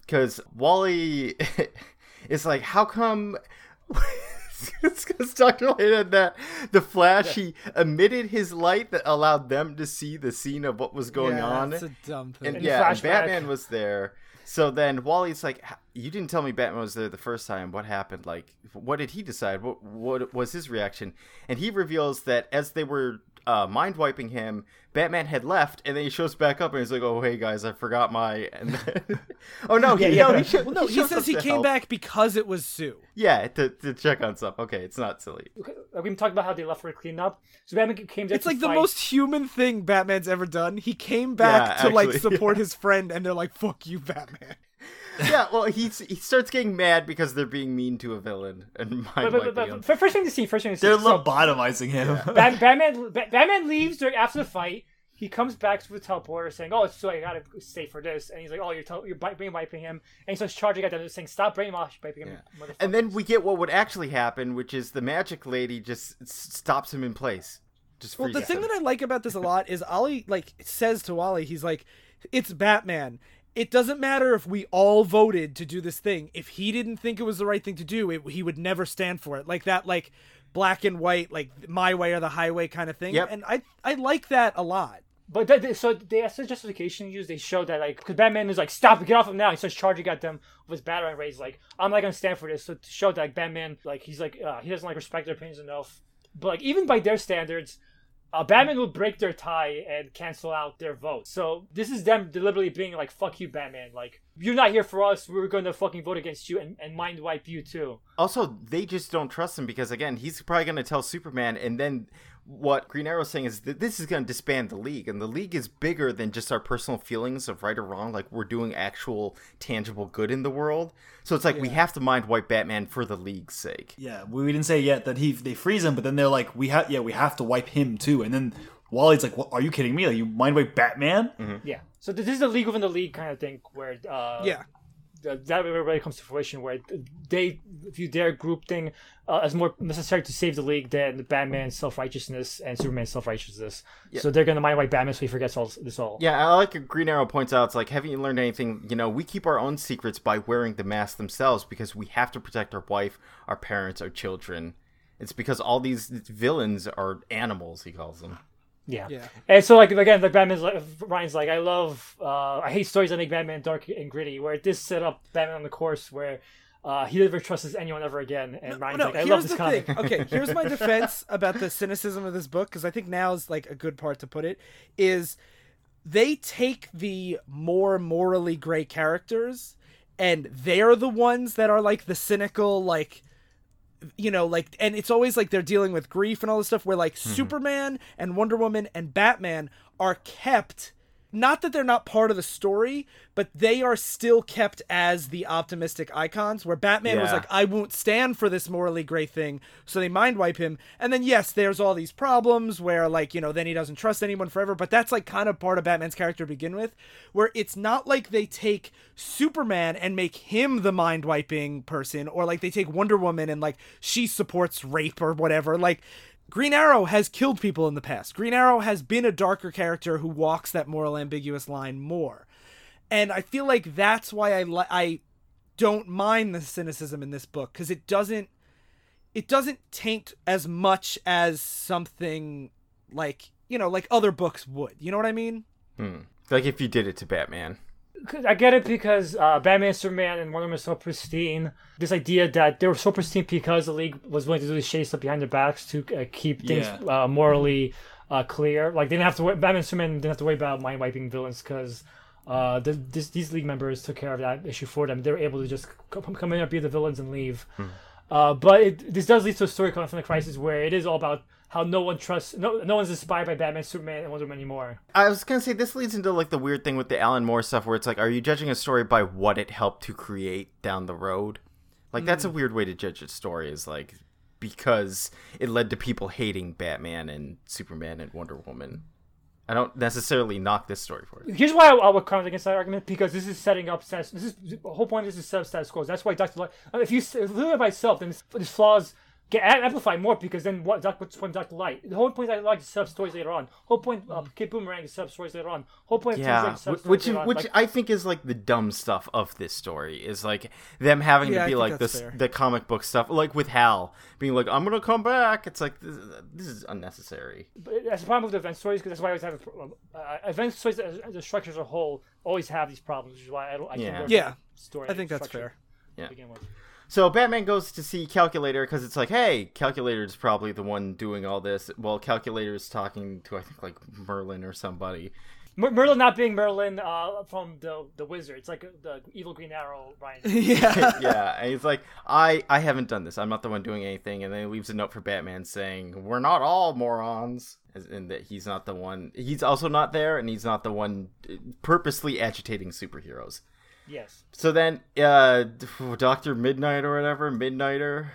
because Wally is like, how come? It's because Doctor Light had that the Flash he emitted his light that allowed them to see the scene of what was going yeah, on. That's a dumb thing. And And yeah, and. Batman was there. So then Wally's like, "You didn't tell me Batman was there the first time. What happened? Like, what did he decide? What what was his reaction?" And he reveals that as they were uh, mind wiping him, Batman had left, and then he shows back up and he's like, "Oh hey guys, I forgot my." And then, oh no, he, Yeah, no, he, sho- well, no, he, shows says he came help. back because it was Sue. Yeah, to, to check on stuff. Okay, it's not silly. Okay, We've been about how they left for a cleanup. So Batman came It's to like the fight. most human thing Batman's ever done. He came back Yeah, to like actually, support his friend, and they're like, "Fuck you, Batman." Yeah, well, he he starts getting mad because they're being mean to a villain and mind But, wiping but, but, him. but, first thing to see, first thing to see. They're so, lobotomizing him. Bat- Batman, Ba- Batman leaves during after the fight. He comes back with the teleporter saying, "Oh, it's so I gotta stay for this." And he's like, "Oh, you're tel- you're bi- brain wiping him." And he starts charging at them, saying, "Stop brain wash him." motherfuckers." And then we get what would actually happen, which is the magic lady just stops him in place. Just Well, the thing him. that I like about this a lot is Ollie like says to Wally, he's like, "It's Batman. It doesn't matter if we all voted to do this thing. If he didn't think it was the right thing to do, it, he would never stand for it. Like that, like black and white, like my way or the highway kind of thing. Yep. And I I like that a lot. But th- th- so they as a justification used. They showed that like because Batman is like, "Stop! Get off him now!" He starts charging at them with his batarang rays. Like, I'm not gonna stand for this. So to show that like Batman, like he's like uh, he doesn't like respect their opinions enough. But like even by their standards, uh, Batman will break their tie and cancel out their vote. So this is them deliberately being like, "Fuck you, Batman! Like you're not here for us. We're gonna fucking vote against you and, and mind wipe you too." Also, they just don't trust him because again, he's probably going to tell Superman, and then what Green Arrow's saying is that this is going to disband the league, and the league is bigger than just our personal feelings of right or wrong. Like we're doing actual tangible good in the world, so it's like we have to mind wipe Batman for the league's sake. Yeah, we didn't say yet that he they freeze him, but then they're like, we have yeah, we have to wipe him too. And then Wally's like, what, are you kidding me? Like you mind wipe Batman? Yeah. So this is the league within the league kind of thing where uh, Yeah. Uh, that really comes to fruition where they view their group thing uh, as more necessary to save the league than Batman's self righteousness and Superman's self righteousness. So they're gonna mind wipe Batman so he forgets all this all. Yeah, I like Green Arrow points out. It's like, haven't you learned anything? You know, we keep our own secrets by wearing the mask themselves because we have to protect our wife, our parents, our children. It's because all these villains are animals. He calls them. Yeah. Yeah. And so like again, like Batman's like Ryan's like I love uh I hate stories that make Batman dark and gritty. Where this set up Batman on the course where uh he never trusts anyone ever again. And Ryan's no, like I love this comic. thing. Okay, here's my defense about the cynicism of this book because I think now's like a good part to put it is they take the more morally gray characters and they're the ones that are like the cynical like you know like and it's always like they're dealing with grief and all this stuff where like hmm. superman and wonder woman and batman are kept not that they're not part of the story but they are still kept as the optimistic icons where batman was like i won't stand for this morally gray thing so they mind wipe him. And then yes there's all these problems where like you know then he doesn't trust anyone forever but that's like kind of part of batman's character to begin with where it's not like they take superman and make him the mind wiping person or like they take wonder woman and like she supports rape or whatever. Like Green Arrow has killed people in the past. Green Arrow has been a darker character who walks that moral ambiguous line more. And I feel like that's why I li- I don't mind the cynicism in this book cuz it doesn't it doesn't taint as much as something like, you know, like other books would. You know what I mean? Hmm. Like if you did it to Batman. I get it because uh, Batman, Superman, and Wonder Woman are so pristine. This idea that they were so pristine because the League was willing to do this shady stuff behind their backs to uh, keep things Yeah. uh, morally uh, clear. Like they didn't have to. Worry, Batman, Superman didn't have to worry about mind wiping villains because uh, the, this, these League members took care of that issue for them. They were able to just come, in and be the villains and leave. Uh, but it, this does lead to a story called the Crisis where it is all about how no one trusts, no, no one's inspired by Batman, Superman, and Wonder Woman anymore. I was gonna say this leads into like the weird thing with the Alan Moore stuff, where it's like, are you judging a story by what it helped to create down the road? Like that's a mm. weird way to judge a story. Is like because it led to people hating Batman and Superman and Wonder Woman. I don't necessarily knock this story for it. Here's why I, I would comment against that argument because this is setting up status. This is the whole point. Of this is set up status quo. That's why Doctor Light. If you s- if you look at by itself, then this, flaws get am- amplified more because then what? Doc, what's the point of Doctor Light? The whole point of Doctor Light is to set up stories later on. Whole point of Kid Boomerang is to set up stories later on. Whole point of Yeah, Tuesday is to set up stories which later on. which Like, I think is like the dumb stuff of this story is like them having Yeah, to be think like this fair. the comic book stuff, like with Hal being like, "I'm gonna come back." It's like this, this is unnecessary. But that's the problem with the event stories because that's why I always have a problem. Uh, event stories, as, as a structure as a whole, always have these problems, which is why I don't. I Yeah. can't Yeah, story. I think that's structure fair. to begin with. So Batman goes to see Calculator because it's like, hey, Calculator's probably the one doing all this. Well, Calculator's talking to I think like Merlyn or somebody. Mer- Merlyn not being Merlin uh, from the the Wizard. It's like the evil Green Arrow. Ryan. yeah. yeah, and he's like, I I haven't done this. I'm not the one doing anything. And then he leaves a note for Batman saying, we're not all morons, and that he's not the one. He's also not there, and he's not the one uh, purposely agitating superheroes. Yes. So then, uh, Doctor Midnight or whatever, Midnighter.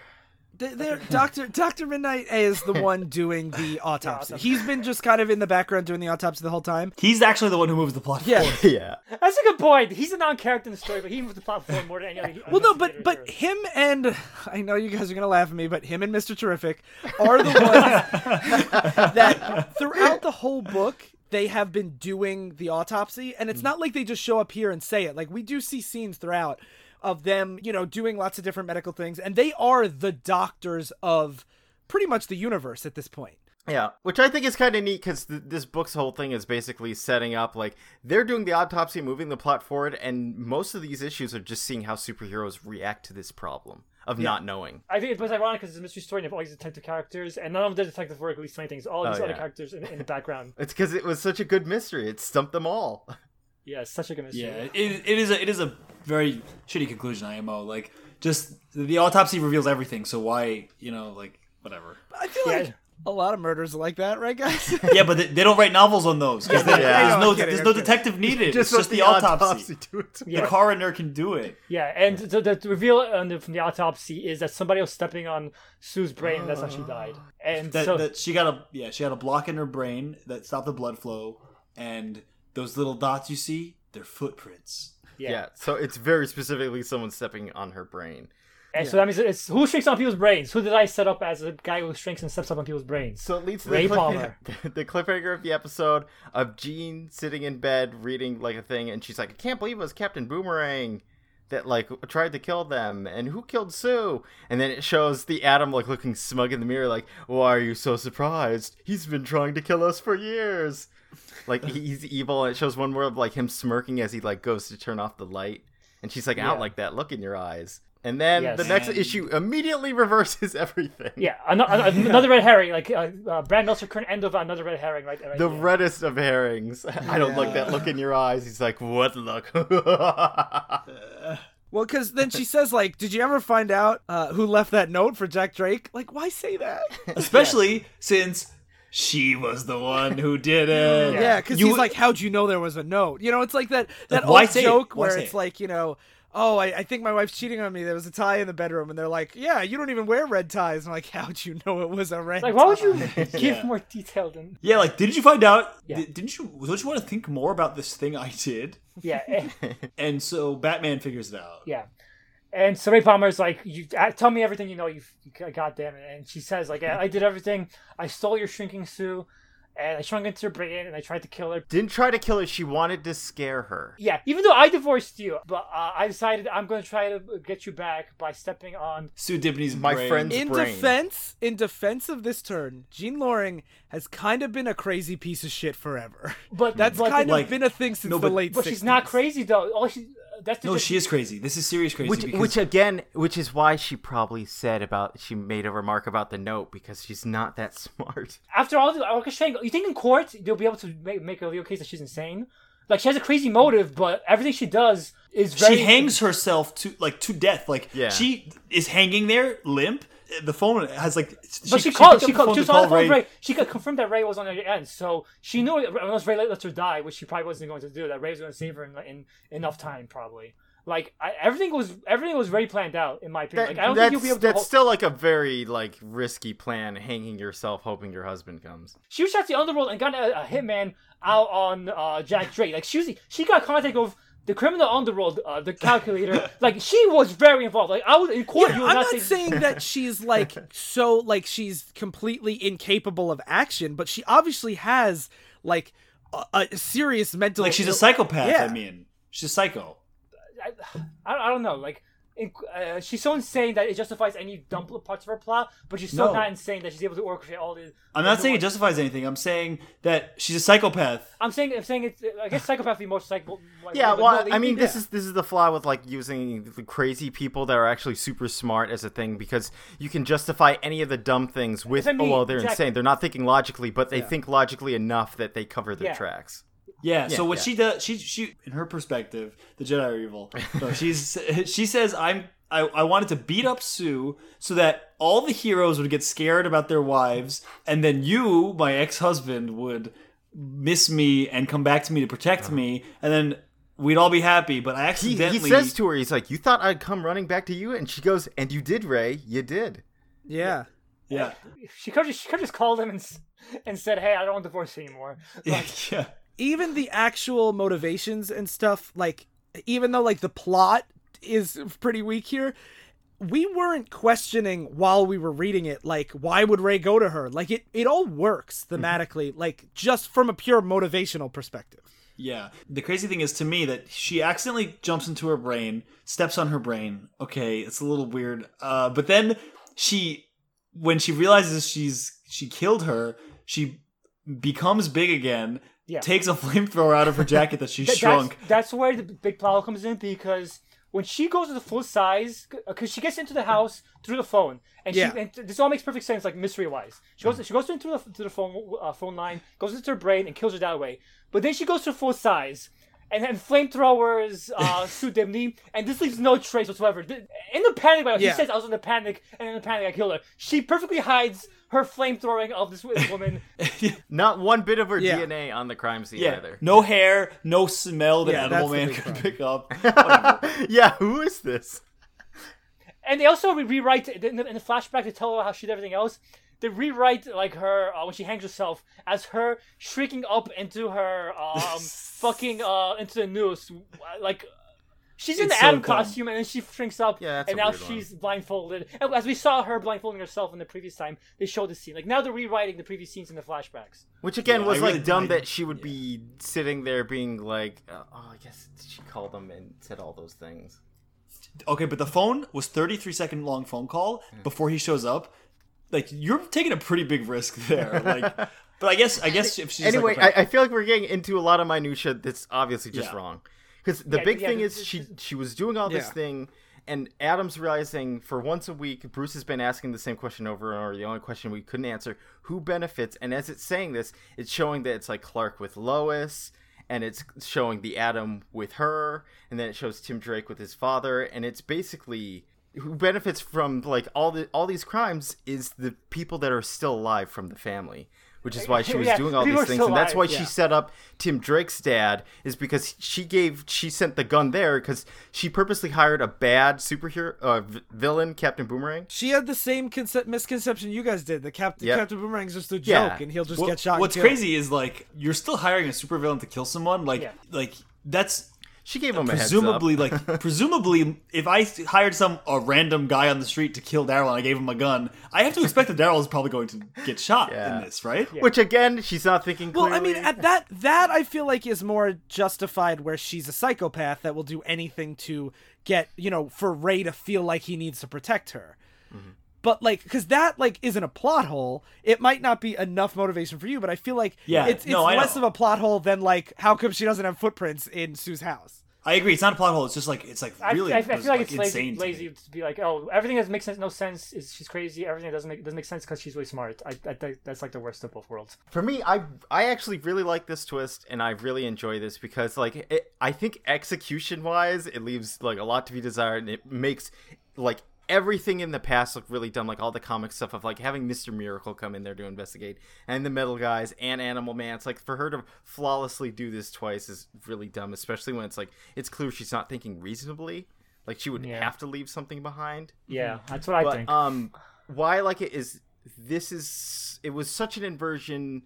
There, Doctor Doctor Midnight is the one doing the autopsy. autopsy. He's been just kind of in the background doing the autopsy the whole time. He's actually the one who moves the plot Yeah. forward. yeah. That's a good point. He's a non-character in the story, but he moves the plot forward more than any other. Well, no, but but here. him and I know you guys are gonna laugh at me, but him and Mister Terrific are the ones that throughout the whole book they have been doing the autopsy, and it's mm. not like they just show up here and say it. Like we do see scenes throughout of them, you know, doing lots of different medical things, and they are the doctors of pretty much the universe at this point. Yeah, which I think is kind of neat because th- this book's whole thing is basically setting up like they're doing the autopsy, moving the plot forward, and most of these issues are just seeing how superheroes react to this problem of not knowing. I think it was ironic because it's a mystery story and you have all these detective characters, and none of the detective work at least many things. All these Oh, other yeah. characters in, in the background. It's because it was such a good mystery; it stumped them all. Yeah, it's such a good mystery. Yeah, it, it is a it is a very shitty conclusion. IMO like just the autopsy reveals everything. So why you know like whatever. I feel Yeah. like a lot of murders are like that, right, guys? Yeah, but they, they don't write novels on those. 'cause they- Yeah. There's I'm no kidding, there's I'm no kidding. detective needed. it's just the, autopsy. do it. Yeah. The coroner can do it. Yeah, and the, the reveal on the, from the autopsy is that somebody was stepping on Sue's brain. and That's how she ah. died. And That, so that she got a yeah she had a block in her brain that stopped the blood flow, and those little dots you see they're footprints. Yeah. Yeah. So it's very specifically someone stepping on her brain. And so that means it's who shrinks on people's brains. Who did I set up as a guy who shrinks and steps up on people's brains? So it leads to Ray the, Palmer. cliffhanger, the cliffhanger of the episode of Jean sitting in bed reading like a thing, and she's like, "I can't believe it was Captain Boomerang that like tried to kill them, and who killed Sue?" And then it shows the Atom like looking smug in the mirror, like, "Why are you so surprised? He's been trying to kill us for years." Like he's evil, and it shows one more of like him smirking as he like goes to turn off the light, and she's like, "Out Yeah. like that look in your eyes." And then Yes. the next And- issue immediately reverses everything. Yeah, another, another red herring. Like uh, uh, Brad Meltzer couldn't end of another red herring. Right, right The there. reddest of herrings. I don't like that look in your eyes. He's like, what look? Well, because then she says, like, did you ever find out uh, who left that note for Jack Drake? Like, why say that? Especially since she was the one who did it. Yeah, because You- he's like, how'd you know there was a note? You know, it's like that that why old say it? joke where it's it? like, you know, oh, I, I think my wife's cheating on me. There was a tie in the bedroom, and they're like, yeah, you don't even wear red ties. I'm like, how'd you know it was a red? Like, why would you give Yeah. more detail than? Yeah, like, didn't you find out? Yeah. di- Didn't you? Don't you want to think more about this thing I did? Yeah, And so Batman figures it out. yeah. And so Ray Palmer's like, "You uh, tell me everything you know. You, you goddamn it!" And she says, "Like, I, I did everything. I stole your shrinking Sue, and I shrunk into her brain, and I tried to kill her. Didn't try to kill her. She wanted to scare her. Yeah, even though I divorced you, but uh, I decided I'm going to try to get you back by stepping on. Sue Dibney's My brain. friend's in brain. defense, in defense of this turn, Jean Loring has kind of been a crazy piece of shit forever. But That's but kind the- of been a thing since no, the but- late. But she's not crazy though. All she that's the No, she is crazy. This is serious crazy. Which, because which again, which is why she probably said about she made a remark about the note because she's not that smart. after all the orchestrating. You think in court they'll be able to make, make a legal case that she's insane? Like she has a crazy motive, but everything she does is very. she hangs herself to like to death. Like Yeah. she is hanging there limp. The phone has like. But she, called. She up the called. phone She to was on the call phone with Ray. Ray. She could confirm that Ray was on the end, so she knew unless Ray lets her die, which she probably wasn't going to do. That Ray was going to save her in, in enough time, probably. Like I, everything was everything was very planned out, in my opinion. That- like I don't that's think you'll be able to. that's hold- still like a very like risky plan, hanging yourself hoping your husband comes. she was shot the underworld and got a, a hitman out on uh, Jack Drake. Like she was, she got contact with the criminal underworld, uh, the calculator. like she was very involved. Like I was in court. Yeah, you I'm not not say, saying that she's like so like she's completely incapable of action, but she obviously has like a, a serious mental. Like she's a psychopath. Yeah. I mean, she's a psycho. I, I, I don't know. Like in, uh, she's so insane that it justifies any dumb parts of her plot, but she's so No. not insane that she's able to orchestrate all the. I'm not saying it justifies anything. I'm saying that she's a psychopath. I'm saying I'm saying it's. I guess psychopath would be more psycho. like, Yeah, well, no, I mean, this yeah. is this is the flaw with like using the crazy people that are actually super smart as a thing because you can justify any of the dumb things with I mean, oh well they're exactly. insane. They're not thinking logically, but they think logically enough that they cover their Yeah. tracks. Yeah. so what yeah. she does, she she in her perspective, the Jedi are evil. No, she's she says I'm. I, I wanted to beat up Sue so that all the heroes would get scared about their wives, and then you, my ex-husband, would miss me and come back to me to protect me, and then we'd all be happy. But I accidentally he says to her, he's like, "You thought I'd come running back to you," and she goes, "And you did, Ray. You did." Yeah. yeah, She could just, she could just called him and and said, "Hey, I don't want divorce anymore." yeah, yeah. Even the actual motivations and stuff like even though like the plot is pretty weak here we weren't questioning while we were reading it like why would ray go to her like it it all works thematically like just from a pure motivational perspective Yeah. The crazy thing is to me that she accidentally jumps into her brain, steps on her brain. Okay, it's a little weird. Uh, but then she, when she realizes she's she killed her, she becomes big again. Yeah. Takes a flamethrower out of her jacket that she Th- shrunk. That's, that's where the big plot comes in because when she goes to the full size, because she gets into the house through the phone, and, Yeah. she, and this all makes perfect sense, like mystery wise. She goes, she goes into the, to the phone uh, phone line, goes into her brain, and kills her that way. But then she goes to full size. And then flamethrowers uh, Sue Dibney, and this leaves no trace whatsoever. In the panic, like, Yeah. he says, "I was in the panic, and in the panic, I killed her." She perfectly hides her flamethrowing of this woman. Not one bit of her Yeah. DNA on the crime scene yeah. either. No hair, no smell that Yeah, Animal that's the Man big could problem. pick up. Whatever. yeah, who is this? And they also re- rewrite in the, in the flashback to tell her how she did everything else. They rewrite like her uh, when she hangs herself as her shrieking up into her um fucking uh into the noose like she's in it's the so Atom dumb. costume and then she shrinks up Yeah, that's and a now weird one. she's blindfolded. And as we saw her blindfolding herself in the previous time, they showed the scene. Like now they're rewriting the previous scenes in the flashbacks. Which again Yeah, was I like really dumb did- that she would be sitting there being like, uh, oh, I guess she called them and said all those things. Okay, but the phone was 33 second long phone call before he shows up. Like you're taking a pretty big risk there. Like, but I guess I guess if she's anyway, like, I, I feel like we're getting into a lot of minutia that's obviously just Yeah. wrong. Because the Yeah, big yeah, thing this- is she this- she was doing all this Yeah. thing, and Atom's realizing for once a week, Bruce has been asking the same question over and over. The only question we couldn't answer: who benefits? And as it's saying this, it's showing that it's like Clark with Lois, and it's showing the Adam with her, and then it shows Tim Drake with his father, and it's basically who benefits from like all the all these crimes is the people that are still alive from the family which is why she was Yeah, doing all these things and that's why alive, she set up Tim Drake's dad is because she gave she sent the gun there because she purposely hired a bad superhero uh, v- villain Captain Boomerang She had the same concept, misconception you guys did. The Captain Yep. Captain Boomerang's just a joke, Yeah. and he'll just What- get shot. What's killed. crazy is like you're still hiring a supervillain to kill someone. Like Yeah. like that's she gave him a heads presumably up. like presumably if I hired some a random guy on the street to kill Daryl and I gave him a gun, I have to expect that Daryl is probably going to get shot Yeah. in this, right? which again she's not thinking Clearly. Well. I mean, at that that I feel like is more justified where she's a psychopath that will do anything to get you know for Ray to feel like he needs to protect her. Mm-hmm. But like, because that like isn't a plot hole. It might not be enough motivation for you, but I feel like Yeah, it's it's no, less of a plot hole than like how come she doesn't have footprints in Sue's house. I agree. It's not a plot hole. It's just like it's like really. I, I feel like it's insane lazy, to lazy to be like, oh, everything that makes sense, no sense is she's crazy. Everything that doesn't make doesn't make sense because she's really smart. I, I think that's like the worst of both worlds. for me i i actually really like this twist and i really enjoy this because like it, i think execution wise it leaves like a lot to be desired and it makes like everything in the past looked really dumb like all the comic stuff of like having mr miracle come in there to investigate and the metal guys and animal man it's like for her to flawlessly do this twice is really dumb especially when it's like it's clear she's not thinking reasonably like she would Yeah. have to leave something behind Yeah, that's what I but think. um why I like it is this is it was such an inversion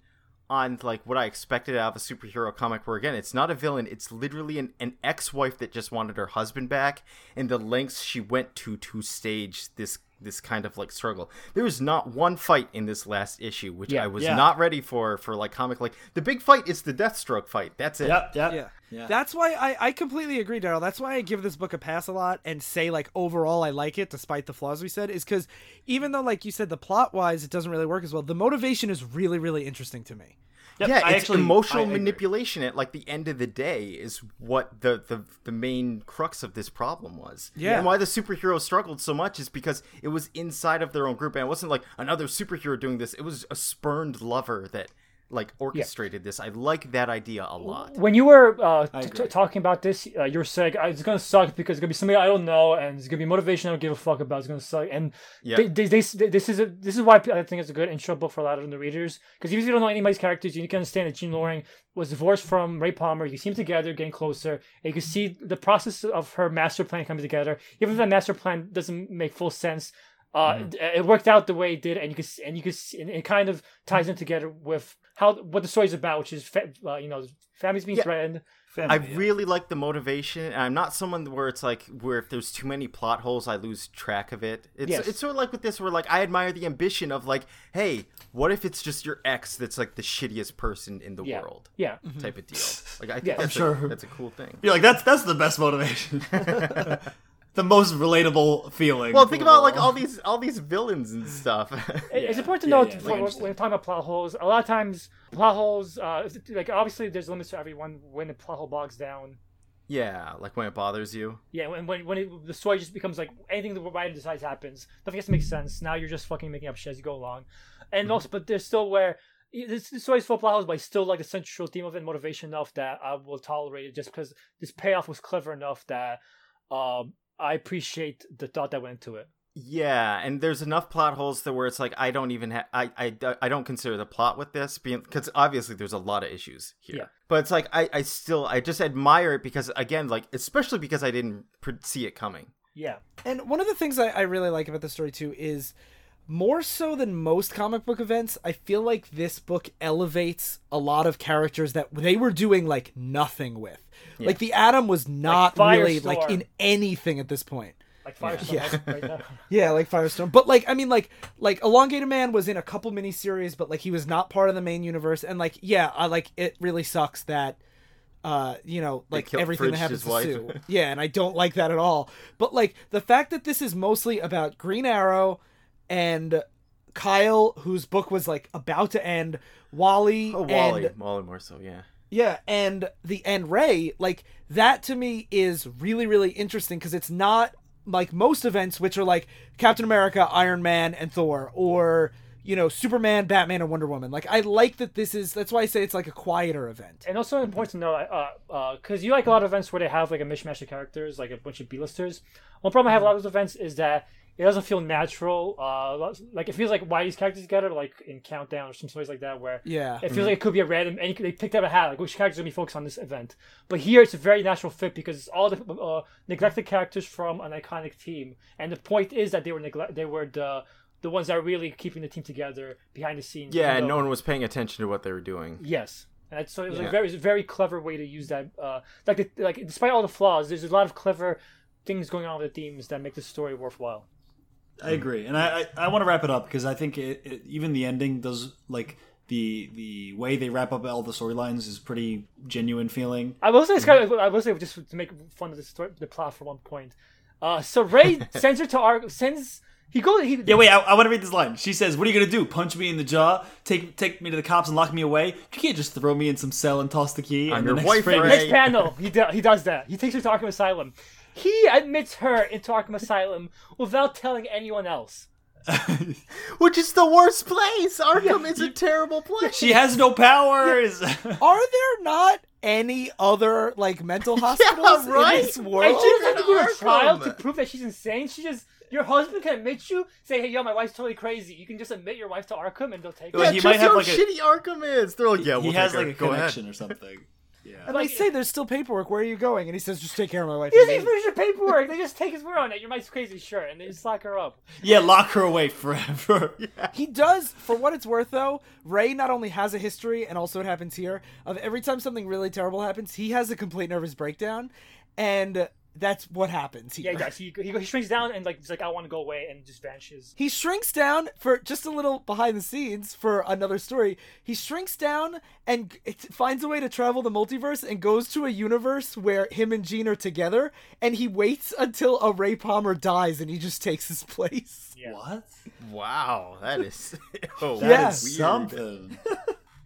on like what I expected out of a superhero comic where again it's not a villain. It's literally an, an ex-wife that just wanted her husband back and the lengths she went to to stage this this kind of like struggle there was not one fight in this last issue which Yeah. I was Yeah. not ready for for like comic like the big fight is the Deathstroke fight that's it Yep, yep. Yeah. Yeah. That's why I, I completely agree, Daryl. That's why I give this book a pass a lot and say like overall I like it despite the flaws we said, is because even though like you said the plot wise it doesn't really work as well, the motivation is really, really interesting to me. Yep, yeah, I it's actually- emotional manipulation at like the end of the day is what the, the the main crux of this problem was. Yeah. And why the superheroes struggled so much is because it was inside of their own group and it wasn't like another superhero doing this. It was a spurned lover that like orchestrated this. I like that idea a lot. when you were uh, t- t- talking about this, uh, you were saying "Uh, it's gonna suck because it's gonna be something I don't know, and it's gonna be motivation I don't give a fuck about. It's gonna suck, and Yeah. they, they, they, this is a, this is why I think it's a good intro book for a lot of the readers. Because even if you don't know anybody's characters, you can understand that Jean Loring was divorced from Ray Palmer. You see them together, getting closer, and you can see the process of her master plan coming together. Even if that master plan doesn't make full sense, uh, Mm-hmm. it- worked out the way it did, and you can and you can see, and it kind of ties in together with how what the story's about, which is fa- uh, you know families being Yeah. threatened. I yeah. really like the motivation, and I'm not someone where it's like where if there's too many plot holes, I lose track of it. It's Yes. it's sort of like with this, where like I admire the ambition of like, hey, what if it's just your ex that's like the shittiest person in the Yeah. world, Yeah. type of deal. Like I think Yeah, I'm that's sure. that's a cool thing. You're like that's that's the best motivation. the most relatable feeling. Well, think of them about like all these all these villains and stuff. It- It's important to Yeah, note yeah, for- like, when, we're talking about plot holes, a lot of times plot holes, uh, like obviously there's limits to everyone when the plot hole bogs down. yeah, like when it bothers you. Yeah, when when, when it, the story just becomes like anything the writer decides happens, nothing has to make sense. Now you're just fucking making up shit as you go along, and Mm-hmm. also, but there's still where this, this story's full of plot holes, but it's still like the central theme of it, and motivation enough that I will tolerate it, just because this payoff was clever enough that um, I appreciate the thought that went into it. Yeah, and there's enough plot holes that where it's like I don't even ha- I, I I don't consider the plot with this being because obviously there's a lot of issues here. Yeah. But it's like I I still I just admire it because again like especially because I didn't pre- see it coming. Yeah, And one of the things I, I really like about the story too is more so than most comic book events, I feel like this book elevates a lot of characters that they were doing like nothing with. Like the Atom was not really like in anything at this point. Like Firestorm Yeah. right now. Yeah, like Firestorm. But like I mean like like Elongated Man was in a couple miniseries, but like he was not part of the main universe. And like yeah, I like it really sucks that uh you know like killed everything that happens his to wife. Sue. Yeah, and I don't like that at all. But like the fact that this is mostly about Green Arrow and Kyle, whose book was like about to end, Wally, Oh, Wally. and Wally more so, yeah. yeah, and the and Ray, like that to me is really really interesting because it's not like most events which are like Captain America, Iron Man, and Thor, or you know Superman, Batman, and Wonder Woman. Like I like that this is. That's why I say it's like a quieter event. And also important to know, uh, because you like a lot of events where they have like a mishmash of characters, like a bunch of B-listers. One problem I have a lot of those events is that it doesn't feel natural. Uh, like it feels like why these characters together, like in Countdown or some stories like that, where Yeah. it feels like it could be a random. And they picked up a hat, like which characters are gonna be focused on this event. But here it's a very natural fit because it's all the uh, neglected characters from an iconic team, and the point is that they were neglect. They were the the ones that are really keeping the team together behind the scenes. Yeah, and no one was paying attention to what they were doing. Yes, and so it was a very, was a very clever way to use that. Uh, like, the, like despite all the flaws, there's a lot of clever things going on with the themes that make the story worthwhile. I agree, and I I, I want to wrap it up because I think it, it, even the ending does like the the way they wrap up all the storylines is pretty genuine feeling. I will say, it's kind of, I will say, just to make fun of the story, the plot for one point. Uh, so Ray sends her to Ar sends he goes he Yeah, wait, I, I want to read this line. She says, "What are you gonna do? Punch me in the jaw? Take take me to the cops and lock me away? You can't just throw me in some cell and toss the key." I'm and your the next wife, frame Ray. Next panel, he do, he does that. He takes her to Arkham Asylum. He admits her into Arkham Asylum without telling anyone else. Which is the worst place! Arkham is a terrible place! She has no powers. Are there not any other like mental hospitals right. in this And world? she doesn't have to do a trial to prove that she's insane. She just your husband can admit you, say, "Hey, yo, my wife's totally crazy." You can just admit your wife to Arkham, and they'll take Well, her. he just might have how like a- shitty Arkham is. They're like, yeah, we'll he has her. like a Go connection ahead. or something. Yeah. And Like- they say there's still paperwork. Where are you going? And he says, just take care of my wife. He doesn't even finish the paperwork. They just take his word on it. Your wife's crazy, sure, and they just lock her up. Yeah, lock her away forever. He does, for what it's worth, though. Ray not only has a history, and also it happens here, of every time something really terrible happens, he has a complete nervous breakdown, and that's what happens Yeah, here. he does. He, he, he shrinks down and like he's like, "I want to go away," and just vanishes. He shrinks down for just a little behind the scenes for another story. He shrinks down and it finds a way to travel the multiverse and goes to a universe where him and Jean are together. And he waits until a Ray Palmer dies and he just takes his place. Yeah. What? Wow, that is. oh, That Yeah. is something.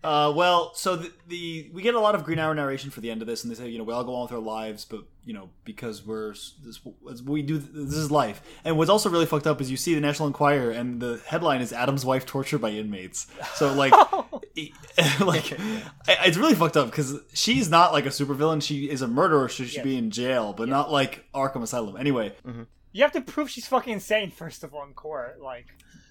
Uh, well, so the, the we get a lot of Green Arrow narration for the end of this, and they say, you know, we all go on with our lives, but you know, because we're this, we do, this is life. And what's also really fucked up is you see the National Enquirer, and the headline is Atom's wife tortured by inmates. So like, like I- it's really fucked up because she's not like a supervillain; she is a murderer. She should be in jail, but not like Arkham Asylum. Anyway, You have to prove she's fucking insane first of all in court. Like,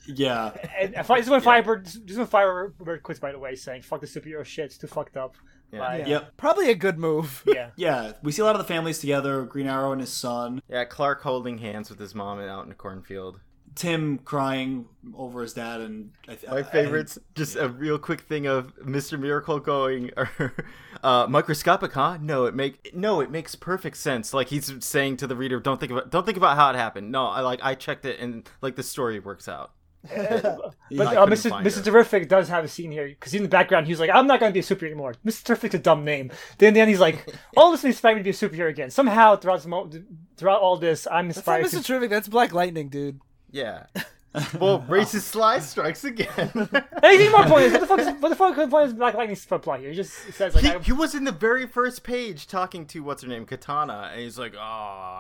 yeah. and if I, this is when Firebird, this is when Firebird quits. By the way, saying "fuck the superhero shit," it's too fucked up. Like, Yep. Probably a good move. yeah. Yeah, we see a lot of the families together. Green Arrow and his son. Yeah, Clark holding hands with his mom out in the cornfield. Tim crying over his dad, and I th- My I- favorites, just a real quick thing of Mr. Miracle going, uh, microscopic, huh? No, it make no, it makes perfect sense. Like he's saying to the reader, don't think about, don't think about how it happened. No, I like, I checked it, and like the story works out. But uh, Mr. Mr. Terrific does have a scene here because in the background he's like, "I'm not going to be a superhero anymore." Mr. Terrific's a dumb name. Then, then he's like, "All this inspired me to be a superhero again." Somehow throughout this mo- throughout all this, I'm That's not inspired. Mr. To- Terrific. That's Black Lightning, dude. Yeah. well, racist sly strikes again. Anything more pointless? What the fuck? Is, what the fuck point is Black Lightning's plot here? He just says like, he, I, he was in the very first page talking to what's her name, Katana, and he's like, "Oh,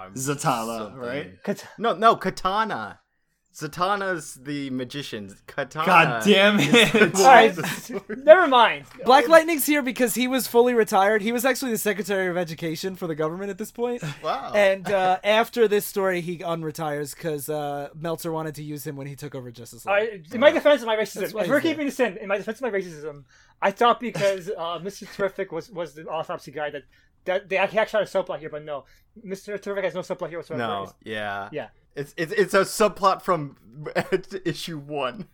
I'm Zatanna, something." right? Kat- No, no, Katana. Zatanna's the magician. Katana. God damn it! all right, never mind. Black Lightning's here because he was fully retired. He was actually the Secretary of Education for the government at this point. Wow. And uh, after this story, he unretires because uh, Meltzer wanted to use him when he took over Justice League. All right, in my defense of my racism, if we're keeping this in, in my defense of my racism, I thought because uh, Mr. Terrific was was the autopsy guy that that they actually had a subplot here, but no, Mister Terrific has no subplot here whatsoever. No, It's- yeah, Yeah. It's it's it's a subplot from issue one.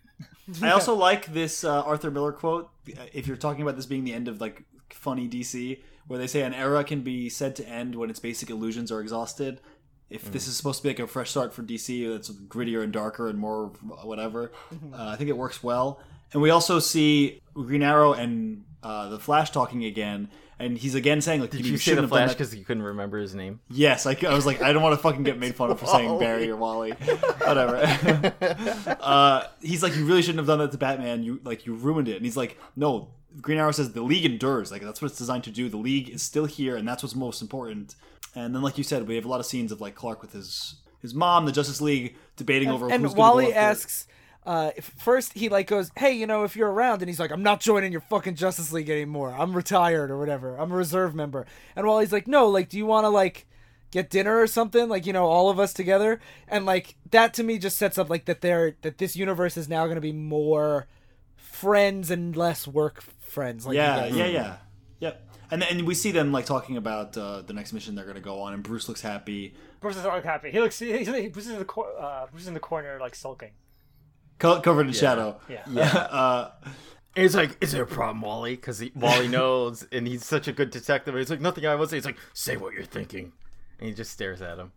I also like this uh, Arthur Miller quote. If you're talking about this being the end of like funny DC, where they say an era can be said to end when its basic illusions are exhausted. If this is supposed to be like a fresh start for DC, that's grittier and darker and more whatever. Uh, I think it works well. And we also see Green Arrow and uh, the Flash talking again, and he's again saying like, Did "You you say shouldn't the have done Flash because you couldn't remember his name? Yes, I, I was like, I don't want to fucking get made fun of for saying Barry or Wally, whatever. uh, he's like, you really shouldn't have done that to Batman. You like, you ruined it. And he's like, no. Green Arrow says the League endures. Like that's what it's designed to do. The League is still here, and that's what's most important. And then, like you said, we have a lot of scenes of like Clark with his his mom, the Justice League, debating over and who's Wally go after- asks, uh, first he like goes, "Hey, you know, if you're around," and he's like, "I'm not joining your fucking Justice League anymore. I'm retired or whatever. I'm a reserve member." And while he's like, "No, like, do you want to like get dinner or something? Like, you know, all of us together." And like that to me just sets up like that they're that this universe is now going to be more friends and less work friends. Like, you yeah, yeah, yeah, yep. And and we see them like talking about uh, the next mission they're going to go on, and Bruce looks happy, Bruce is not happy. He looks. He's, he, Bruce is in the cor- uh, Bruce is in the corner like sulking. Co- covered in shadow. Yeah. uh, And he's like, "Is there a problem, Wally?" Because Wally knows, and he's such a good detective. He's like, "Nothing I would say." He's like, "Say what you're thinking," and he just stares at him.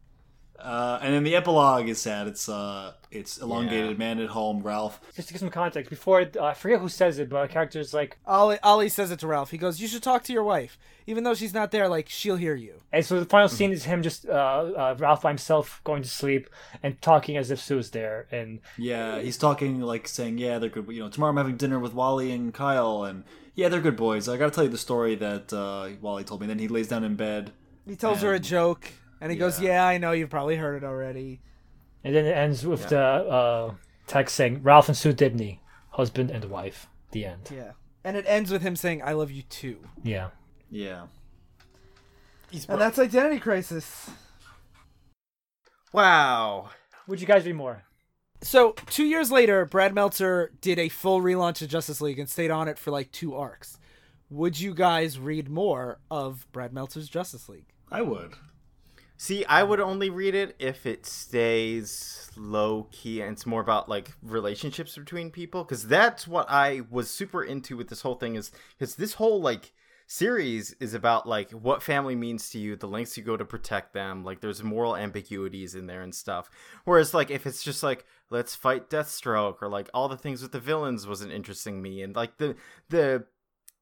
Uh, and then the epilogue is sad. It's uh, it's elongated. Yeah. Man at home, Ralph. Just to give some context, before uh, I forget who says it, but a character's like, Ollie, Ollie says it to Ralph. He goes, "You should talk to your wife, even though she's not there. Like, she'll hear you." and so the final scene is him just uh, uh, Ralph by himself going to sleep and talking as if Sue's there, and Yeah, he's talking like saying, "Yeah, they're good." You know, tomorrow I'm having dinner with Wally and Kyle, and yeah, they're good boys. I got to tell you the story that uh, Wally told me. Then he lays down in bed. He tells her a joke, and he goes, Yeah. "Yeah, I know. You've probably heard it already." and then it ends with the uh, text saying Ralph and Sue Dibney, husband and wife. The end. Yeah, and it ends with him saying, "I love you too." Yeah. Yeah, And that's Identity Crisis. Wow. Would you guys read more? So two years later, Brad Meltzer did a full relaunch of Justice League and stayed on it for like two arcs. Would you guys read more of Brad Meltzer's Justice League? I would. See, I would only read it if it stays low key and it's more about like relationships between people because that's what I was super into with this whole thing is because this whole like series is about like what family means to you, the lengths you go to protect them. Like there's moral ambiguities in there and stuff. Whereas like if it's just like let's fight Deathstroke or like all the things with the villains wasn't interesting me and like the the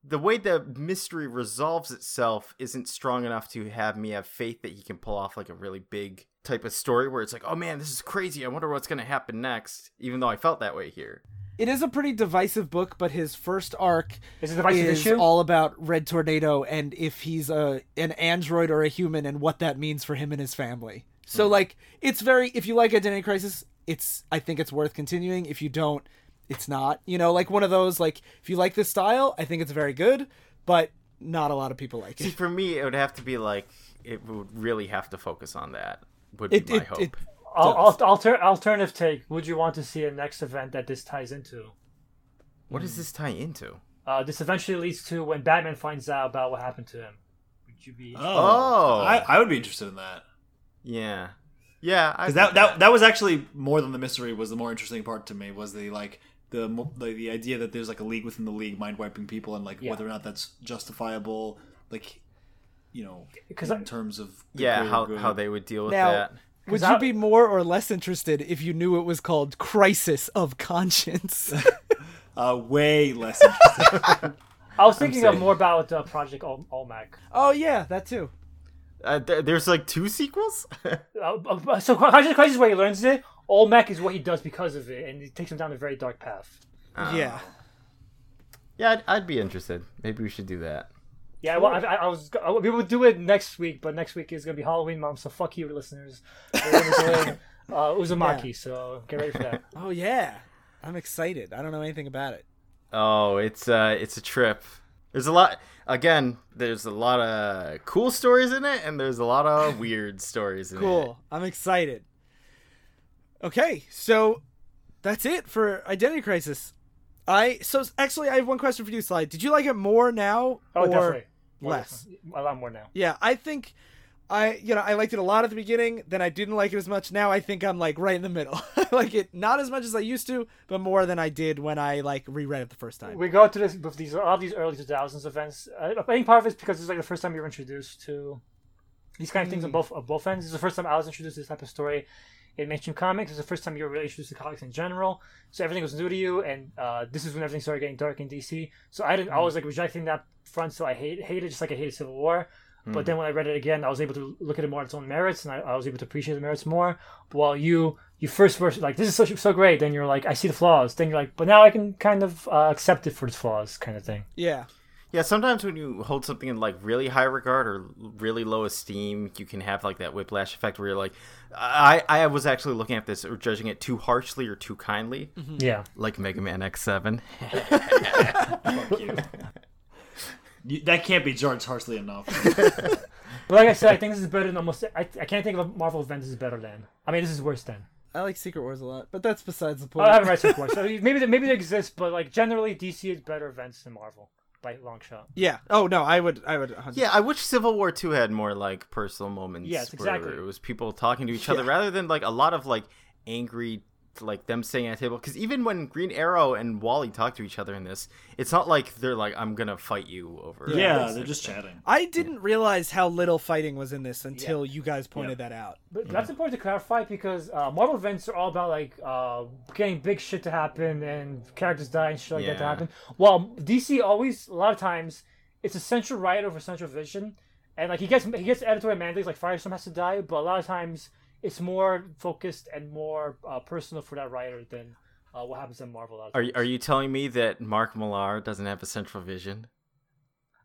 the way the mystery resolves itself isn't strong enough to have me have faith that he can pull off like a really big type of story where it's like, oh man, this is crazy. I wonder what's going to happen next. Even though I felt that way here. It is a pretty divisive book, but his first arc Is it is issue? all about Red Tornado and if he's a an android or a human and what that means for him and his family. So hmm. like it's very if you like Identity Crisis, it's I think it's worth continuing. If you don't, it's not. You know, like one of those like if you like this style, I think it's very good, but not a lot of people like See, it. for me, it would have to be like, it would really have to focus on that, would be my it, hope. it Al- al- alter- alternative take. Would you want to see a next event that this ties into? what does this tie into? Uh, this eventually leads to when Batman finds out about what happened to him. Would you be? Oh. I, I would be interested in that Yeah. Yeah. Because that, that that was actually more than the mystery. Was the more interesting part to me was the like the mo- the, the idea that there's like a league within the league mind wiping people and like Yeah. whether or not that's justifiable. Like, you know, because in I- terms of the yeah, how, good. how they would deal with Now- that. would 'Cause you I- be more or less interested if you knew it was called Crisis of Conscience? uh, way less interesting. I was thinking of more about uh, Project Ol- OMAC. oh yeah, that too. Uh, th- there's like two sequels? Uh, uh, so Crisis Crisis is where he learns it. OMAC is what he does because of it, and it takes him down a very dark path. yeah. yeah, I'd, I'd be interested. Maybe we should do that. Yeah, well, I, I, I was I, we would do it next week, but next week is gonna be Halloween, mom. So fuck you, listeners. We're gonna be doing uh, Uzumaki, so get ready for that. Oh yeah. I'm excited. I don't know anything about it. Oh, it's uh it's a trip. There's a lot again, there's a lot of cool stories in it and there's a lot of weird stories in it. Cool. I'm excited. Okay, so that's it for Identity Crisis. I so actually I have one question for you, Slide. Did you like it more now Oh, or definitely. less. A lot more now. Yeah, I think I you know I liked it a lot at the beginning. Then I didn't like it as much. Now I think I'm like right in the middle. I like it not as much as I used to, but more than I did when I like reread it the first time. We go to this with these all these early 2000s events. I, I think part of it's because it's like the first time you're introduced to these kind of things on hmm. both of both ends. Is the first time I was introduced to this type of story in mainstream comics. It's the first time you were really introduced to comics in general. So everything was new to you, and uh, this is when everything started getting dark in DC. So I didn't. I was like rejecting that front, so I hate hated just like I hated Civil War. But then when I read it again, I was able to look at it more on its own merits, and I, I was able to appreciate the merits more. But while you you first were like, "This is so so great," then you're like, "I see the flaws." Then you're like, "But now I can kind of uh, accept it for its flaws," kind of thing. Yeah. Yeah, sometimes when you hold something in like really high regard or really low esteem, you can have like that whiplash effect where you're like, I I was actually looking at this or judging it too harshly or too kindly, mm-hmm. Yeah. like Mega Man X7. You, that can't be judged harshly enough. But like I said, I think this is better than almost. I, I can't think of a Marvel event this is better than. I mean, this is worse than. I like Secret Wars a lot, but that's besides the point. I haven't read Secret Wars, so maybe they- maybe they exist, but like generally, DC is better events than Marvel by long shot. yeah. Oh no, I would I would 100 Yeah, I wish Civil War 2 had more like personal moments. Yes, where exactly. It was people talking to each other rather than like a lot of like angry like them sitting at a table because even when green arrow and wally talk to each other in this it's not like they're like i'm gonna fight you over yeah, this." they're just chatting. I didn't realize how little fighting was in this until you guys pointed that out. But that's important to clarify because uh, Marvel events are all about like uh, getting big shit to happen and characters die and shit like that to happen. While DC always, a lot of times, it's a central writer over central vision, and like he gets he gets editorial mandates like Firestorm has to die, but a lot of times it's more focused and more uh, personal for that writer than uh, what happens in Marvel. a lot of are, you- are you telling me that mark millar doesn't have a central vision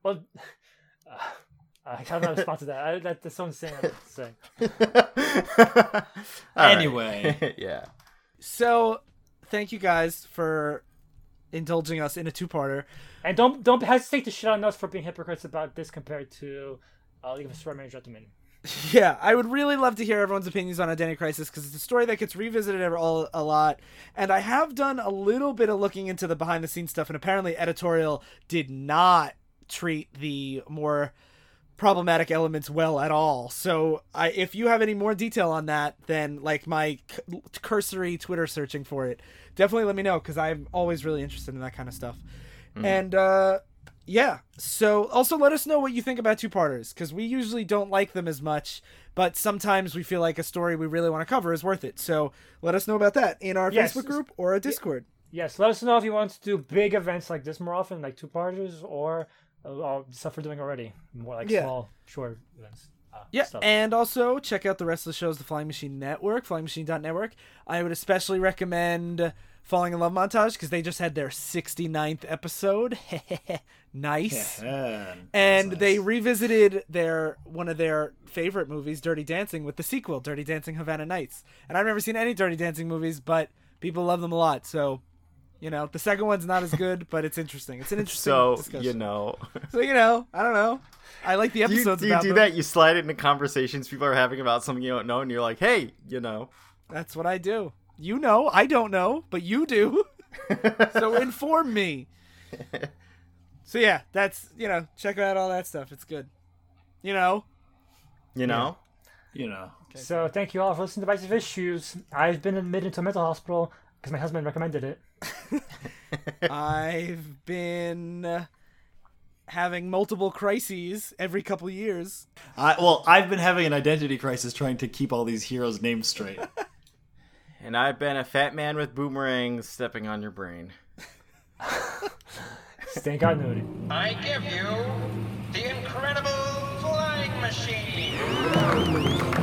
Well, uh, I have not respond to that. I, that. That's so insane. I have to say. All right. Anyway. yeah So, thank you guys for indulging us in a two-parter. And don't don't hesitate to shit on us for being hypocrites about this compared to uh, League of Extraordinary Gentlemen. Yeah, I would really love to hear everyone's opinions on Identity Crisis because it's a story that gets revisited all, a lot. And I have done a little bit of looking into the behind the scenes stuff, and apparently, editorial did not treat the more problematic elements well at all. So, I, if you have any more detail on that than like my c- cursory Twitter searching for it, definitely let me know because I'm always really interested in that kind of stuff. And uh, yeah. So also let us know what you think about two parters because we usually don't like them as much, but sometimes we feel like a story we really want to cover is worth it. So let us know about that in our Yes. Facebook group or a Discord. Yes, let us know if you want to do big events like this more often, like two parters, or uh, uh, stuff we're doing already, more like Yeah. small, short events. Uh, Yeah, stuff. and also check out the rest of the shows, the Flying Machine Network, flyingmachine.network. I would especially recommend Falling in Love Montage because they just had their 69th episode. nice. Yeah, and that's they revisited their one of their favorite movies, Dirty Dancing, with the sequel, Dirty Dancing Havana Nights. And I've never seen any Dirty Dancing movies, but people love them a lot. So, you know, the second one's not as good, but it's interesting. It's an interesting so discussion. you know So you know, I don't know. I like the do you, episodes do, you about do that you slide it into conversations people are having about something you don't know and you're like hey you know That's what I do. You know, I don't know, but you do. so inform me. So yeah, that's you know, check out all that stuff. It's good. You know. you know You know. So thank you all for listening to Divisive Issues. I've been admitted to a mental hospital because my husband recommended it. I've been uh, having multiple crises every couple years. I, well, I've been having an identity crisis trying to keep all these heroes' names straight. and i've been a fat man with boomerangs stepping on your brain Stay continuity. I give you the incredible flying machine.